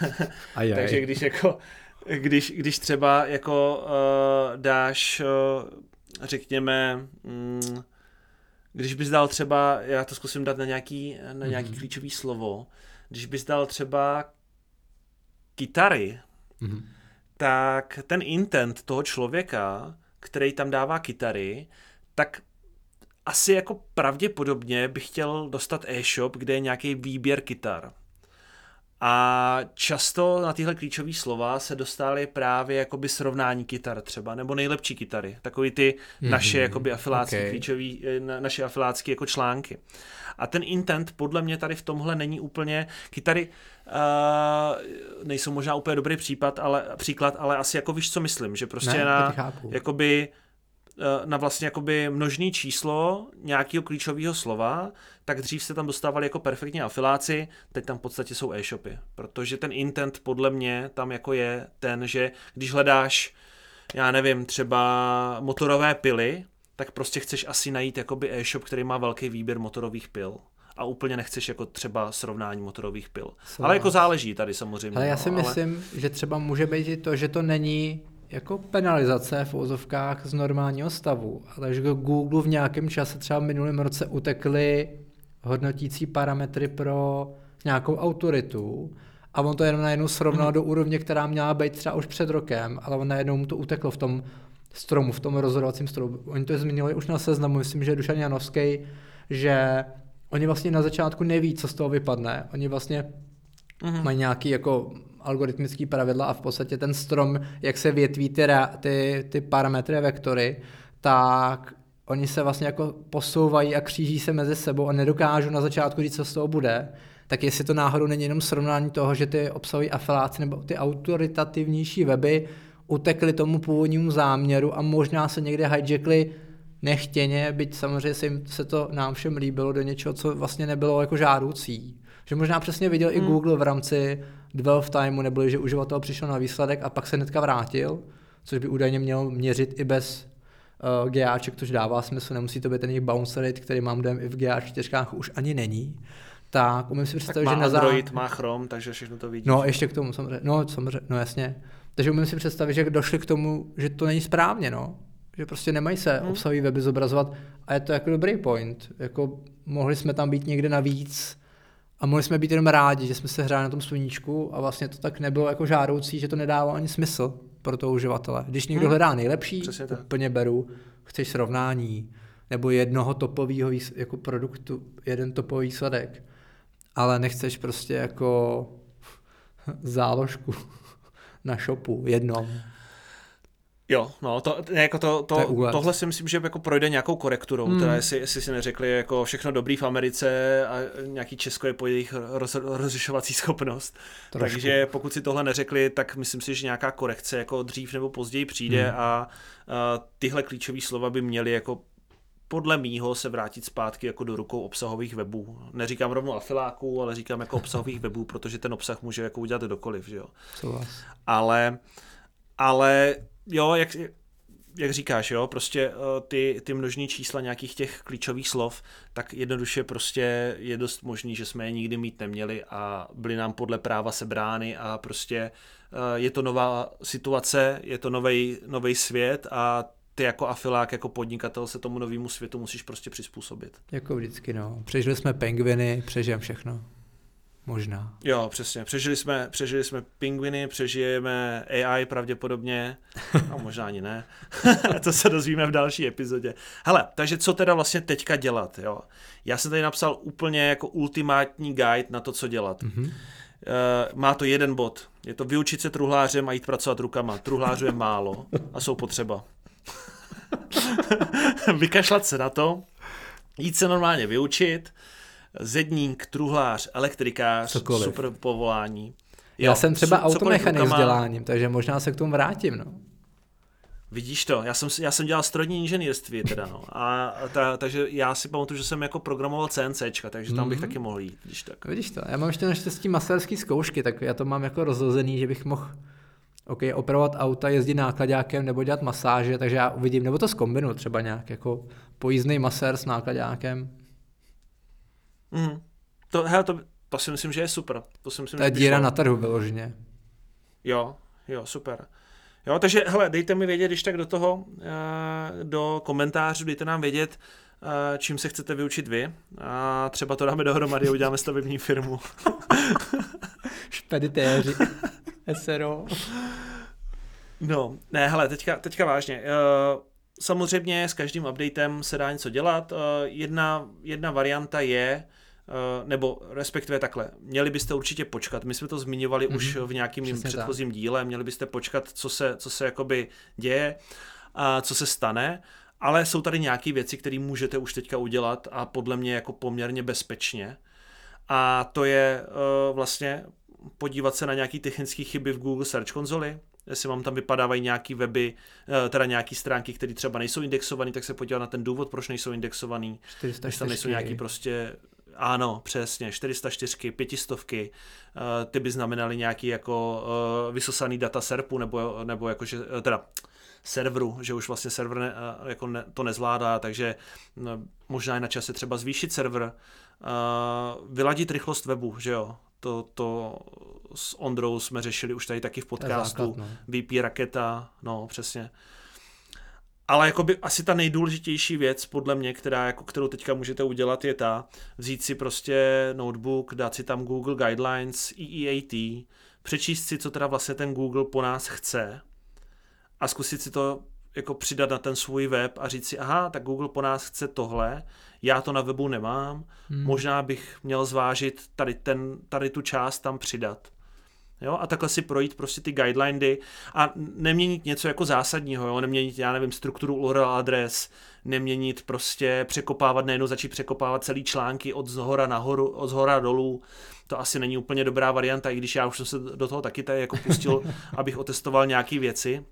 Takže když jako, když, když třeba jako uh, dáš, uh, řekněme, mm, když bys dal třeba, já to zkusím dát na nějaký, na nějaký Mhm. klíčový slovo, když bys dal třeba kytary, Mhm. tak ten intent toho člověka, který tam dává kytary, tak asi jako pravděpodobně bych chtěl dostat e-shop, kde je nějaký výběr kytar. A často na tyhle klíčové slova se dostály právě jakoby srovnání kytar třeba, nebo nejlepší kytary, takový ty Mhm, naše jakoby afilácké ok. klíčový, eh, na- naše afilácké jako články. A ten intent podle mě tady v tomhle není úplně, kytary uh, nejsou možná úplně dobrý případ, ale, příklad, ale asi jako víš, co myslím, že prostě Ne, na, jakoby na vlastně jakoby množný číslo nějakého klíčového slova, tak dřív se tam dostávali jako perfektní afiláci, teď tam v podstatě jsou e-shopy, protože ten intent podle mě tam jako je ten, že když hledáš, já nevím, třeba motorové pily, tak prostě chceš asi najít jakoby e-shop, který má velký výběr motorových pil. A úplně nechceš jako třeba srovnání motorových pil. Souhlas. Ale jako záleží tady samozřejmě. Ale já no, si myslím, že třeba může být i to, že to není jako penalizace v úzovkách z normálního stavu, ale že Google v nějakém čase třeba v minulém roce utekly hodnotící parametry pro nějakou autoritu a on to jenom najednou srovnal do úrovně, která měla být třeba už před rokem, ale on najednou mu to uteklo v tom stromu, v tom rozhodovacím stromu. Oni to zmínili už na seznamu, myslím, že Dušan Janovský, že oni vlastně na začátku neví, co z toho vypadne. Oni vlastně Mhm. mají nějaký jako algoritmický pravidla a v podstatě ten strom, jak se větví ty, ty, ty parametry a vektory, tak oni se vlastně jako posouvají a kříží se mezi sebou a nedokážou na začátku říct, co z toho bude. Tak jestli to náhodou není jenom srovnání toho, že ty obsahují afiláci nebo ty autoritativnější weby utekly tomu původnímu záměru a možná se někde hijackly nechtěně, byť samozřejmě se, jim, se to nám všem líbilo do něčeho, co vlastně nebylo jako žádoucí. Že možná přesně viděl Hmm. i Google v rámci dwell timeu, nebo že uživatel přišel na výsledek a pak se hnedka vrátil, což by údajně mělo měřit i bez uh, GAček, což dává smysl, nemusí to být ten jejich bounce rate, který mám dojem i v GA4 už ani není. Tak umím si Tak představit, má že na zá... Android, má Chrome, takže všechno to vidí. No, ještě k tomu samozřejmě, no, samozřejmě, no jasně. Takže umím si představit, že došli k tomu, že to není správně, no. Že prostě nemají se Hmm. obsahový weby zobrazovat a je to jako dobrý point. Jako mohli jsme tam být někde navíc a mohli jsme být jenom rádi, že jsme se hráli na tom sluníčku a vlastně to tak nebylo jako žádoucí, že to nedává ani smysl pro toho uživatele. Když někdo Hmm. hledá nejlepší, Přesně tak. úplně beru, chceš srovnání, nebo jednoho topového jako produktu, jeden topový výsledek, ale nechceš prostě jako záložku na shopu jednom. Jo, no, to, ne, jako to, To to, tohle si myslím, že jako projde nějakou korekturou, Hmm. mm. teda jestli, jestli si neřekli jako všechno dobrý v Americe a nějaký Česko je po jejich roz, rozlišovací schopnost. Trošku. Takže pokud si tohle neřekli, tak myslím si, že nějaká korekce jako dřív nebo později přijde Hmm. a, a tyhle klíčové slova by měly jako podle mýho se vrátit zpátky jako do rukou obsahových webů. Neříkám rovnou afiláků, ale říkám jako obsahových webů, protože ten obsah může jako udělat kdokoliv, že jo ale, ale jo, jak, jak říkáš, jo, prostě uh, ty, ty množní čísla nějakých těch klíčových slov, tak jednoduše prostě je dost možný, že jsme je nikdy mít neměli a byly nám podle práva sebrány a prostě uh, je to nová situace, je to nový svět a ty jako afilák, jako podnikatel se tomu novému světu musíš prostě přizpůsobit. Jako vždycky, no. Přežili jsme pengviny, přežijeme všechno. Možná. Jo, přesně. Přežili jsme, přežili jsme pingviny, přežijeme AI pravděpodobně, a možná ani ne. to se dozvíme v další epizodě. Hele, takže co teda vlastně teďka dělat, jo? Já jsem tady napsal úplně jako ultimátní guide na to, co dělat. Mm-hmm. Uh, má to jeden bod. Je to vyučit se truhlářem a jít pracovat rukama. Truhlářů je málo a jsou potřeba. Vykašlat se na to, jít se normálně vyučit, zedník, truhlář, elektrikář, cokoliv. super povolání. Jo, Já jsem třeba automechanik vzděláním, takže možná se k tomu vrátím. No. Vidíš to, já jsem, já jsem dělal strojní inženýrství teda, no. A ta, takže já si pamatuju, že jsem jako programoval CNCčka, takže tam bych mm-hmm. taky mohl jít, vidíš tak. Vidíš to, já mám ještě naštěstí maserský zkoušky, tak já to mám jako rozhozený, že bych mohl OK, opravovat auta, jezdit nákladákem nebo dělat masáže, takže já uvidím, nebo to zkombinu třeba nějak, jako pojízdný masér s nákladákem. Mm. To, hele, to, to si myslím, že je super. To si myslím, to je díra na trhu vyloženě. Jo, jo, super. Jo, takže hele, dejte mi vědět, když tak do toho, eh, do komentářů, dejte nám vědět, eh, čím se chcete vyučit vy a třeba to dáme dohromady a uděláme stavební firmu. Špeditéři. SRO. No, ne, hele, teďka, teďka vážně. Uh, samozřejmě s každým updatem se dá něco dělat. Jedna, jedna varianta je, nebo respektive takhle, měli byste určitě počkat. My jsme to zmiňovali mm-hmm. už v nějakým Přesně předchozím tak. díle, měli byste počkat, co se, co se jakoby děje, a co se stane. Ale jsou tady nějaké věci, které můžete už teďka udělat a podle mě jako poměrně bezpečně. A to je uh, vlastně podívat se na nějaké technické chyby v Google Search konzoli, jestli vám tam vypadávají nějaké weby, eh, teda nějaké stránky, které třeba nejsou indexované, tak se podívat na ten důvod, proč nejsou indexované. Jestli tam nejsou nějaký prostě ano, přesně, 404, pětistovky, uh, ty by znamenaly nějaký jako uh, vysosaný data SERPu, nebo, nebo jakože, teda serveru, že už vlastně server ne, jako ne, to nezvládá, takže no, možná je na čase třeba zvýšit server, uh, vyladit rychlost webu, že jo, to, to s Ondrou jsme řešili už tady taky v podcastu. Základ, no. VP raketa, no přesně. Ale jakoby asi ta nejdůležitější věc, podle mě, která, jako, kterou teďka můžete udělat, je ta, vzít si prostě notebook, dát si tam Google Guidelines, EEAT, přečíst si, co teda vlastně ten Google po nás chce a zkusit si to jako přidat na ten svůj web a říct si, aha, tak Google po nás chce tohle, já to na webu nemám, hmm. možná bych měl zvážit tady, ten, tady tu část tam přidat. Jo, a takhle si projít prostě ty guideliny a neměnit něco jako zásadního, jo, neměnit, já nevím, strukturu URL adres, neměnit prostě, překopávat, nejenom začít překopávat celý články od zhora nahoru, od zhora dolů, to asi není úplně dobrá varianta, i když já už jsem se do toho taky tady jako pustil, abych otestoval nějaké věci,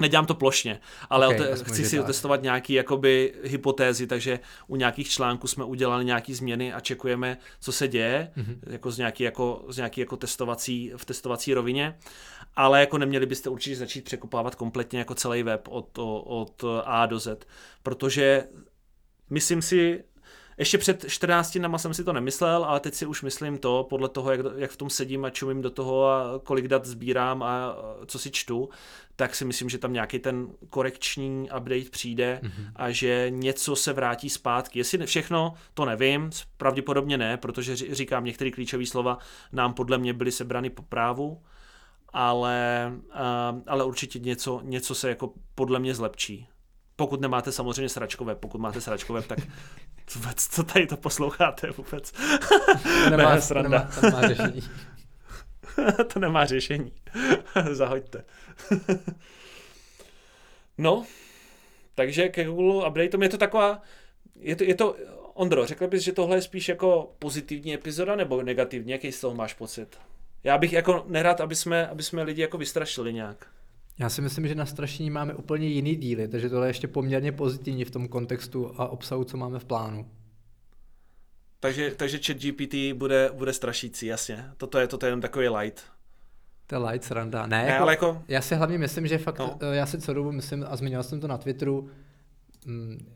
Nedělám to plošně, ale okay, ote- chci si otestovat nějaké jakoby hypotézy, takže u nějakých článků jsme udělali nějaké změny a čekujeme, co se děje, mm-hmm. jako z nějaký, jako, z nějaký jako testovací, v testovací rovině, ale jako neměli byste určitě začít překopávat kompletně jako celý web od, od A do Z, protože myslím si, ještě před 14 dnama jsem si to nemyslel, ale teď si už myslím to, podle toho, jak, jak v tom sedím a čumím do toho a kolik dat sbírám a co si čtu, tak si myslím, že tam nějaký ten korekční update přijde mm-hmm. a že něco se vrátí zpátky. Jestli všechno, to nevím, pravděpodobně ne, protože říkám, některé klíčové slova nám podle mě byly sebrany po právu, ale, ale určitě něco, něco se jako podle mě zlepší. Pokud nemáte samozřejmě sračkové, pokud máte sračkové, tak vůbec, co tady to posloucháte vůbec? To nemá, ne, to nemá, to nemá řešení. to nemá řešení. Zahoďte. no, takže ke Google Updateům je to taková, je to, je to, Ondro, řekl bys, že tohle je spíš jako pozitivní epizoda nebo negativní? Jaký z toho máš pocit? Já bych jako nerad, aby jsme, aby jsme lidi jako vystrašili nějak. Já si myslím, že na strašení máme úplně jiný díly, takže tohle je ještě poměrně pozitivní v tom kontextu a obsahu, co máme v plánu. Takže, takže chat GPT bude, bude strašící, jasně. Toto je, toto je jenom takový light. To je light sranda. Ne, Ne, jako, ale jako- já si hlavně myslím, že fakt, No. no. já si co dobu myslím, a zmiňoval jsem to na Twitteru, mm,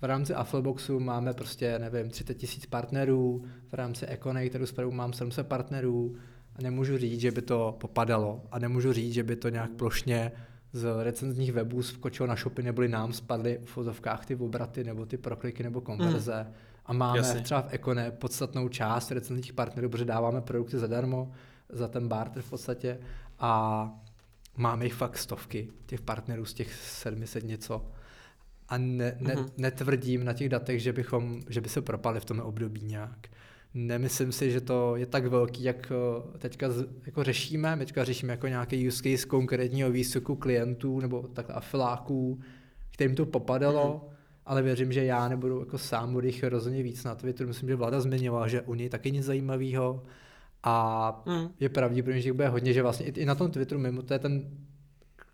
v rámci Affleboxu máme prostě, nevím, 30 tisíc partnerů, v rámci Econy, kterou spravu mám 700 partnerů a nemůžu říct, že by to popadalo a nemůžu říct, že by to nějak plošně z recenzních webů skočilo na shopy, neboli nám spadly v fotovkách ty obraty nebo ty prokliky nebo konverze. Mm. A máme Jasně. Třeba v Econe podstatnou část recenzních partnerů, protože dáváme produkty zadarmo, za ten barter v podstatě a máme jich fakt stovky, těch partnerů z těch 700 něco. A ne, ne, Mhm. netvrdím na těch datech, že, bychom, že by se propali v tom období nějak. Nemyslím si, že to je tak velký, jak eh, teďka jako řešíme. My teďka řešíme jako nějaký use case konkrétního výstupu klientů nebo tak afiláků, kterým to popadalo, Mhm. ale věřím, že já nebudu jako sám, budu jich rozhodně víc na Twitteru. Myslím, že vláda zmiňovala, že u něj taky nic zajímavého a Mm. je pravděpodobně, že jich bude hodně, že vlastně i, i na tom Twitteru mimo to je ten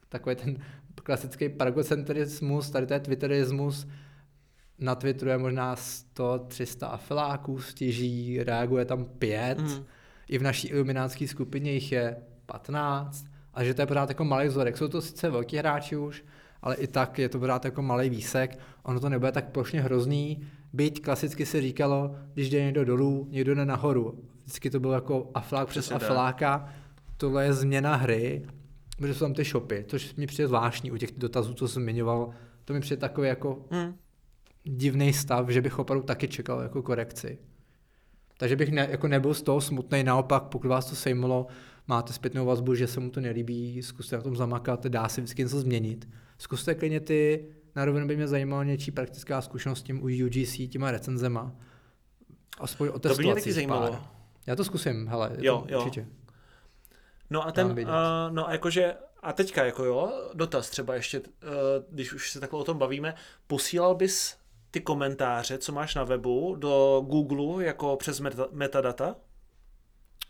takový ten klasický paragocentrismus, tady to je twitterismus, na Twitteru je možná 100, 300 afiláků stěží, reaguje tam pět, Mm. i v naší iluminátské skupině jich je 15, a že to je pořád jako malý vzorek. Jsou to sice velký hráči už, ale i tak je to pořád jako malý výsek, ono to nebude tak plošně hrozný, byť klasicky se říkalo, když jde někdo dolů, někdo jde nahoru. Vždycky to bylo jako aflák přes afláka, tohle je změna hry, protože jsou tam ty shopy, což mi přijde zvláštní u těch dotazů, co jsem zmiňoval, to mi přijde takový jako Mm. Divný stav, že bych opravdu taky čekal jako korekci. Takže bych ne, jako nebyl z toho smutný, naopak, pokud vás to sejmalo, máte zpětnou vazbu, že se mu to nelíbí, zkuste na tom zamakat, dá se vždycky něco změnit. Zkuste klidně ty, na rovinu by mě zajímalo něčí praktická zkušenost s tím u UGC, těma recenzema. Aspoň To by mě taky zajímalo. pár. Já to zkusím, hele, Jo, to jo. určitě. No a ten, uh, no a jakože, a teďka jako jo, dotaz třeba ještě, uh, když už se takhle o tom bavíme, posílal bys ty komentáře, co máš na webu, do Google jako přes meta, metadata?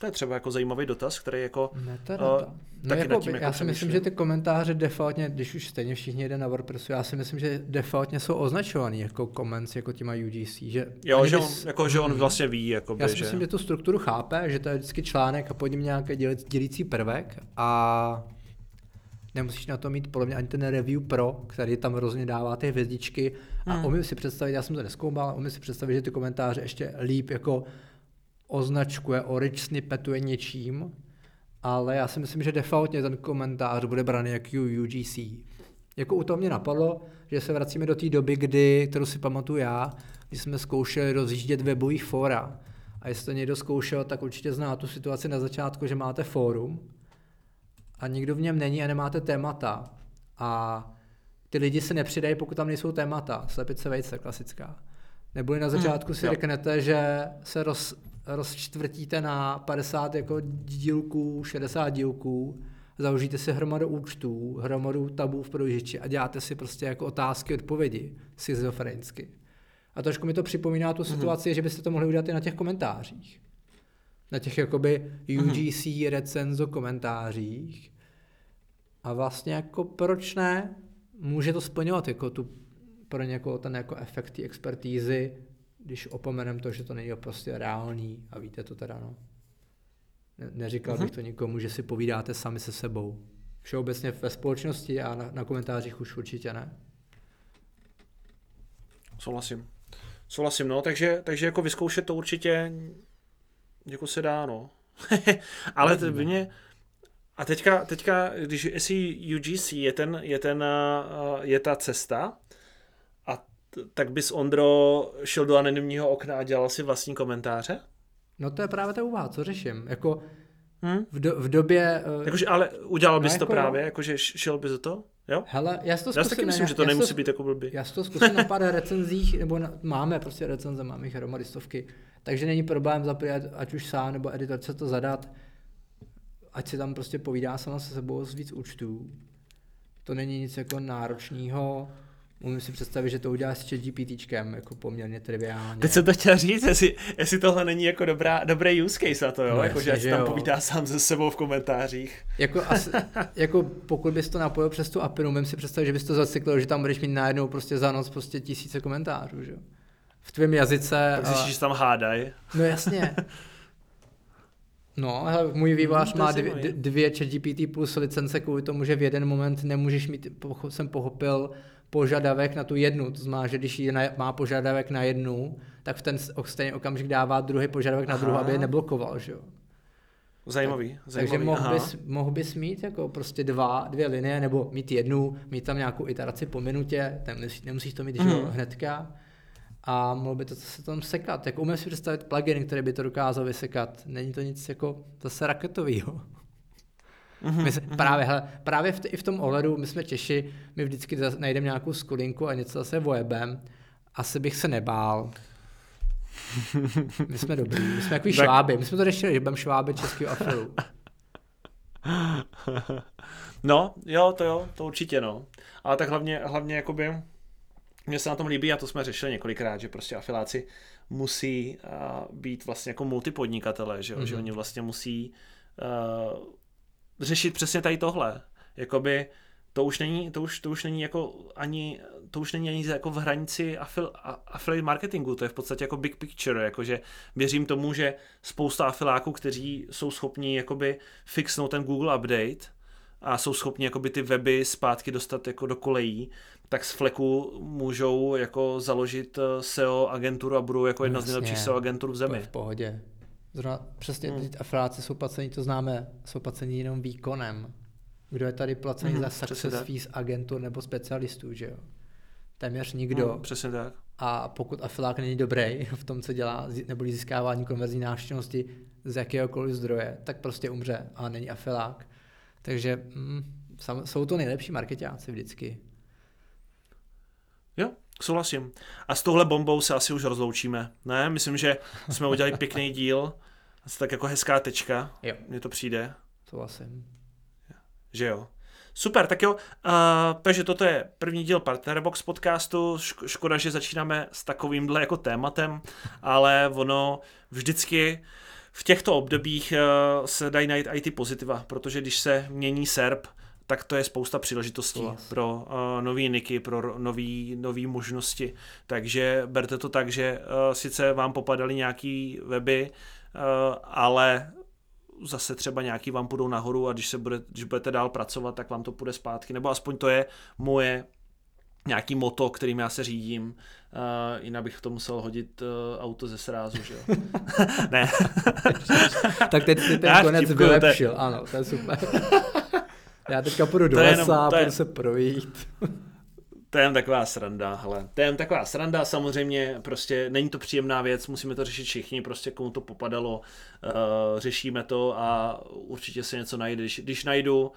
To je třeba jako zajímavý dotaz, který jako, Metadata. Uh, no taky jako, nad tím jako já si myslím, přemýšlím. že ty komentáře defaultně, když už stejně všichni jde na WordPressu, já si myslím, že defaultně jsou označovaný jako comments, jako těma UGC. Že jo, že on, bys- jako, že on Hmm. vlastně ví, jakoby, Já si že... myslím, že tu strukturu chápe, že to je vždycky článek a pod ním nějaký dělící prvek a nemusíš na to mít podle mě ani ten review pro, který tam hrozně dává ty hvězdičky a Hmm. umím si představit, já jsem to neskoumal, umím si představit, že ty komentáře ještě líp jako označkuje, orange snippetuje něčím, ale já si myslím, že defaultně ten komentář bude braný jako UGC. Jako u toho mě napadlo, že se vracíme do té doby, kdy, kterou si pamatuju já, kdy jsme zkoušeli rozjíždět webový fora. A jestli to někdo zkoušel, tak určitě zná tu situaci na začátku, že máte fórum a nikdo v něm není a nemáte témata. A ty lidi se nepřidají, pokud tam nejsou témata. Slepice vejce, klasická. Neboli na začátku si jo. řeknete, že se roz, rozčtvrtíte na 50 jako dílků, 60 dílků, založíte si hromadu účtů, hromadu tabů v prohlížeči a děláte si prostě jako otázky, odpovědi schizofrenicky. A trošku mi to připomíná tu situaci, že byste to mohli udělat i na těch komentářích. Na těch jakoby UGC recenzo komentářích. A vlastně jako proč ne? Může to splňovat jako tu pro někoho ten jako efekt té expertízy, když opomenem to, že to není prostě reálný a víte to teda no. Ne- neříkal Mhm. bych to nikomu, že si povídáte sami se sebou. Všeobecně ve společnosti a na, na komentářích už určitě ne. Souhlasím. Souhlasím, no, takže, takže jako vyzkoušet to určitě jako se dá, no. Ale to by mě... A teďka, teďka, když jestli UGC je, ten, je, ten, je ta cesta, a t- tak bys Ondro šel do anonymního okna a dělal si vlastní komentáře? No to je právě ta úvaha, co řeším. Jako Hm? v, do, v době... eh, Jakože, ale udělal bys No, to jako- právě, jakože šel bys do to? Jo? Hele, já si to Já zkusím, si taky ne, myslím, že to já nemusí být jako blbý. Já si to zkusím na pár recenzích, nebo na, máme prostě recenze, máme jich hromady stovky, takže není problém zapojit, ať už sám nebo editorce to zadat, ať si tam prostě povídá sama se sebou z víc účtů. To není nic jako náročného, umím si představit, že to udělá s ChatGPTčkem, jako poměrně triviálně. Teď jsem to chtěl říct, jestli, jestli tohle není jako dobrá, dobrý use case na to, jo? No jako, že že tam jo. povídá sám se sebou v komentářích. Jako, asi, jako pokud bys to napojil přes tu API, umím si představit, že bys to zacyklil, že tam budeš mít najednou prostě za noc prostě tisíce komentářů, že jo. V tvém jazyce. Tak zjistíš, že se tam hádaj. No jasně. No, hele, můj je má dvě, dvě ChatGPT plus licence kvůli tomu, že v jeden moment nemůžeš mít, pocho- jsem pochopil, požadavek na tu jednu. To znamená, že když na, má požadavek na jednu, tak v ten stejný okamžik dává druhý požadavek na druhou, Aha. aby je neblokoval, že jo. Zajímavý, zajímavý. Takže mohl aha. bys, mohl bys mít jako prostě dva, dvě linie, nebo mít jednu, mít tam nějakou iteraci po minutě, tam nemusíš, to mít mm. Hnedka, a mohl by to se tam sekat. Jako umím si představit plugin, který by to dokázal vysekat. Není to nic jako zase raketového. Mhm, My se, právě, hele, právě v i v tom ohledu, my jsme Češi, my vždycky najdeme nějakou skulinku a něco zase vojebem. Asi bych se nebál. My jsme dobrý, my jsme takový Tak- šváby, my jsme to řešili, že budeme šváby českého afilu. No, jo, to jo, to určitě no. Ale tak hlavně, hlavně jakoby, mně se na tom líbí a to jsme řešili několikrát, že prostě afiláci musí uh, být vlastně jako multipodnikatelé, že, jo? že Mhm. oni vlastně musí uh, řešit přesně tady tohle. Jakoby to už není, to už, to už není jako ani, to už není ani jako v hranici afil, affiliate marketingu, to je v podstatě jako big picture, jakože věřím tomu, že spousta afiláků, kteří jsou schopni jakoby fixnout ten Google update a jsou schopni jakoby ty weby zpátky dostat jako do kolejí, tak z fleku můžou jako založit eh, SEO agenturu a budou jako jedna z Jasně. nejlepších SEO agentur v zemi. v pohodě. Zrovna přesně Hmm. hmm. afiláci jsou placení, to známe, jsou placení jenom výkonem. Kdo je tady placený Mhm, za success fees agentur nebo specialistů, že jo? Téměř nikdo. Hmm, přesně tak. A pokud afilák není dobrý v tom, co dělá, nebo získávání konverzní návštěvnosti z jakéhokoliv zdroje, tak prostě umře a není afilák. Takže mm, sam, jsou to nejlepší marketáci vždycky. Jo, souhlasím. A s touhle bombou se asi už rozloučíme. Ne, myslím, že jsme udělali pěkný díl. Asi tak jako hezká tečka. Jo. Mně to přijde, Souhlasím. že jo. Super, tak jo. Uh, takže toto je první díl Partnerbox podcastu. Šk- škoda, že začínáme s takovýmhle jako tématem, ale ono vždycky v těchto obdobích uh, se dají najít i ty pozitiva, protože když se mění SERP, tak to je spousta příležitostí Souhlas. pro uh, nový niky, pro nový, nový možnosti. Takže berte to tak, že uh, sice vám popadaly nějaký weby, uh, ale zase třeba nějaký vám půjdou nahoru a když, se bude, když budete dál pracovat, tak vám to půjde zpátky. Nebo aspoň to je moje nějaký moto, kterým já se řídím. Uh, jinak bych to musel hodit uh, auto ze srázu, že jo? ne. Tak teď si ten Já konec to je- vylepšil, ano, to je super. Já teďka půjdu do To lesa, to je- půjdu se projít. To je jen taková sranda, hele. To je jen taková sranda, samozřejmě prostě není to příjemná věc, musíme to řešit všichni, prostě komu to popadalo, uh, řešíme to a určitě se něco najde. Když, když najdu,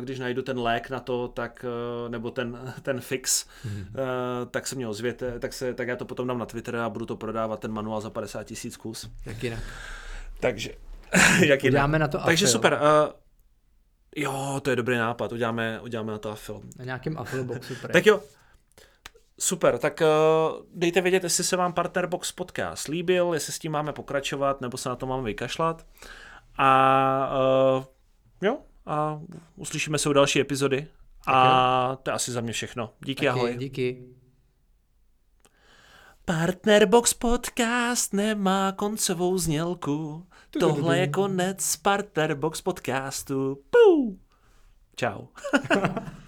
když najdu ten lék na to, tak, uh, nebo ten, ten fix, uh, tak se mě ozvěte, tak, se, tak já to potom dám na Twitter a budu to prodávat, ten manuál za 50 tisíc kus. Jak jinak. Takže, jak jinak. Uděláme na to Takže afil. super. Uh, jo, to je dobrý nápad, uděláme, uděláme na to film. Na nějakém Afilboxu. prej. Tak jo, super, tak uh, dejte vědět, jestli se vám Partnerbox podcast líbil, jestli s tím máme pokračovat, nebo se na to máme vykašlat. A uh, jo, a uslyšíme se u další epizody. A to je asi za mě všechno. Díky, Taky, ahoj. Díky. Partnerbox podcast nemá koncovou znělku. Tohle je konec Partnerbox podcastu. Puu. Čau.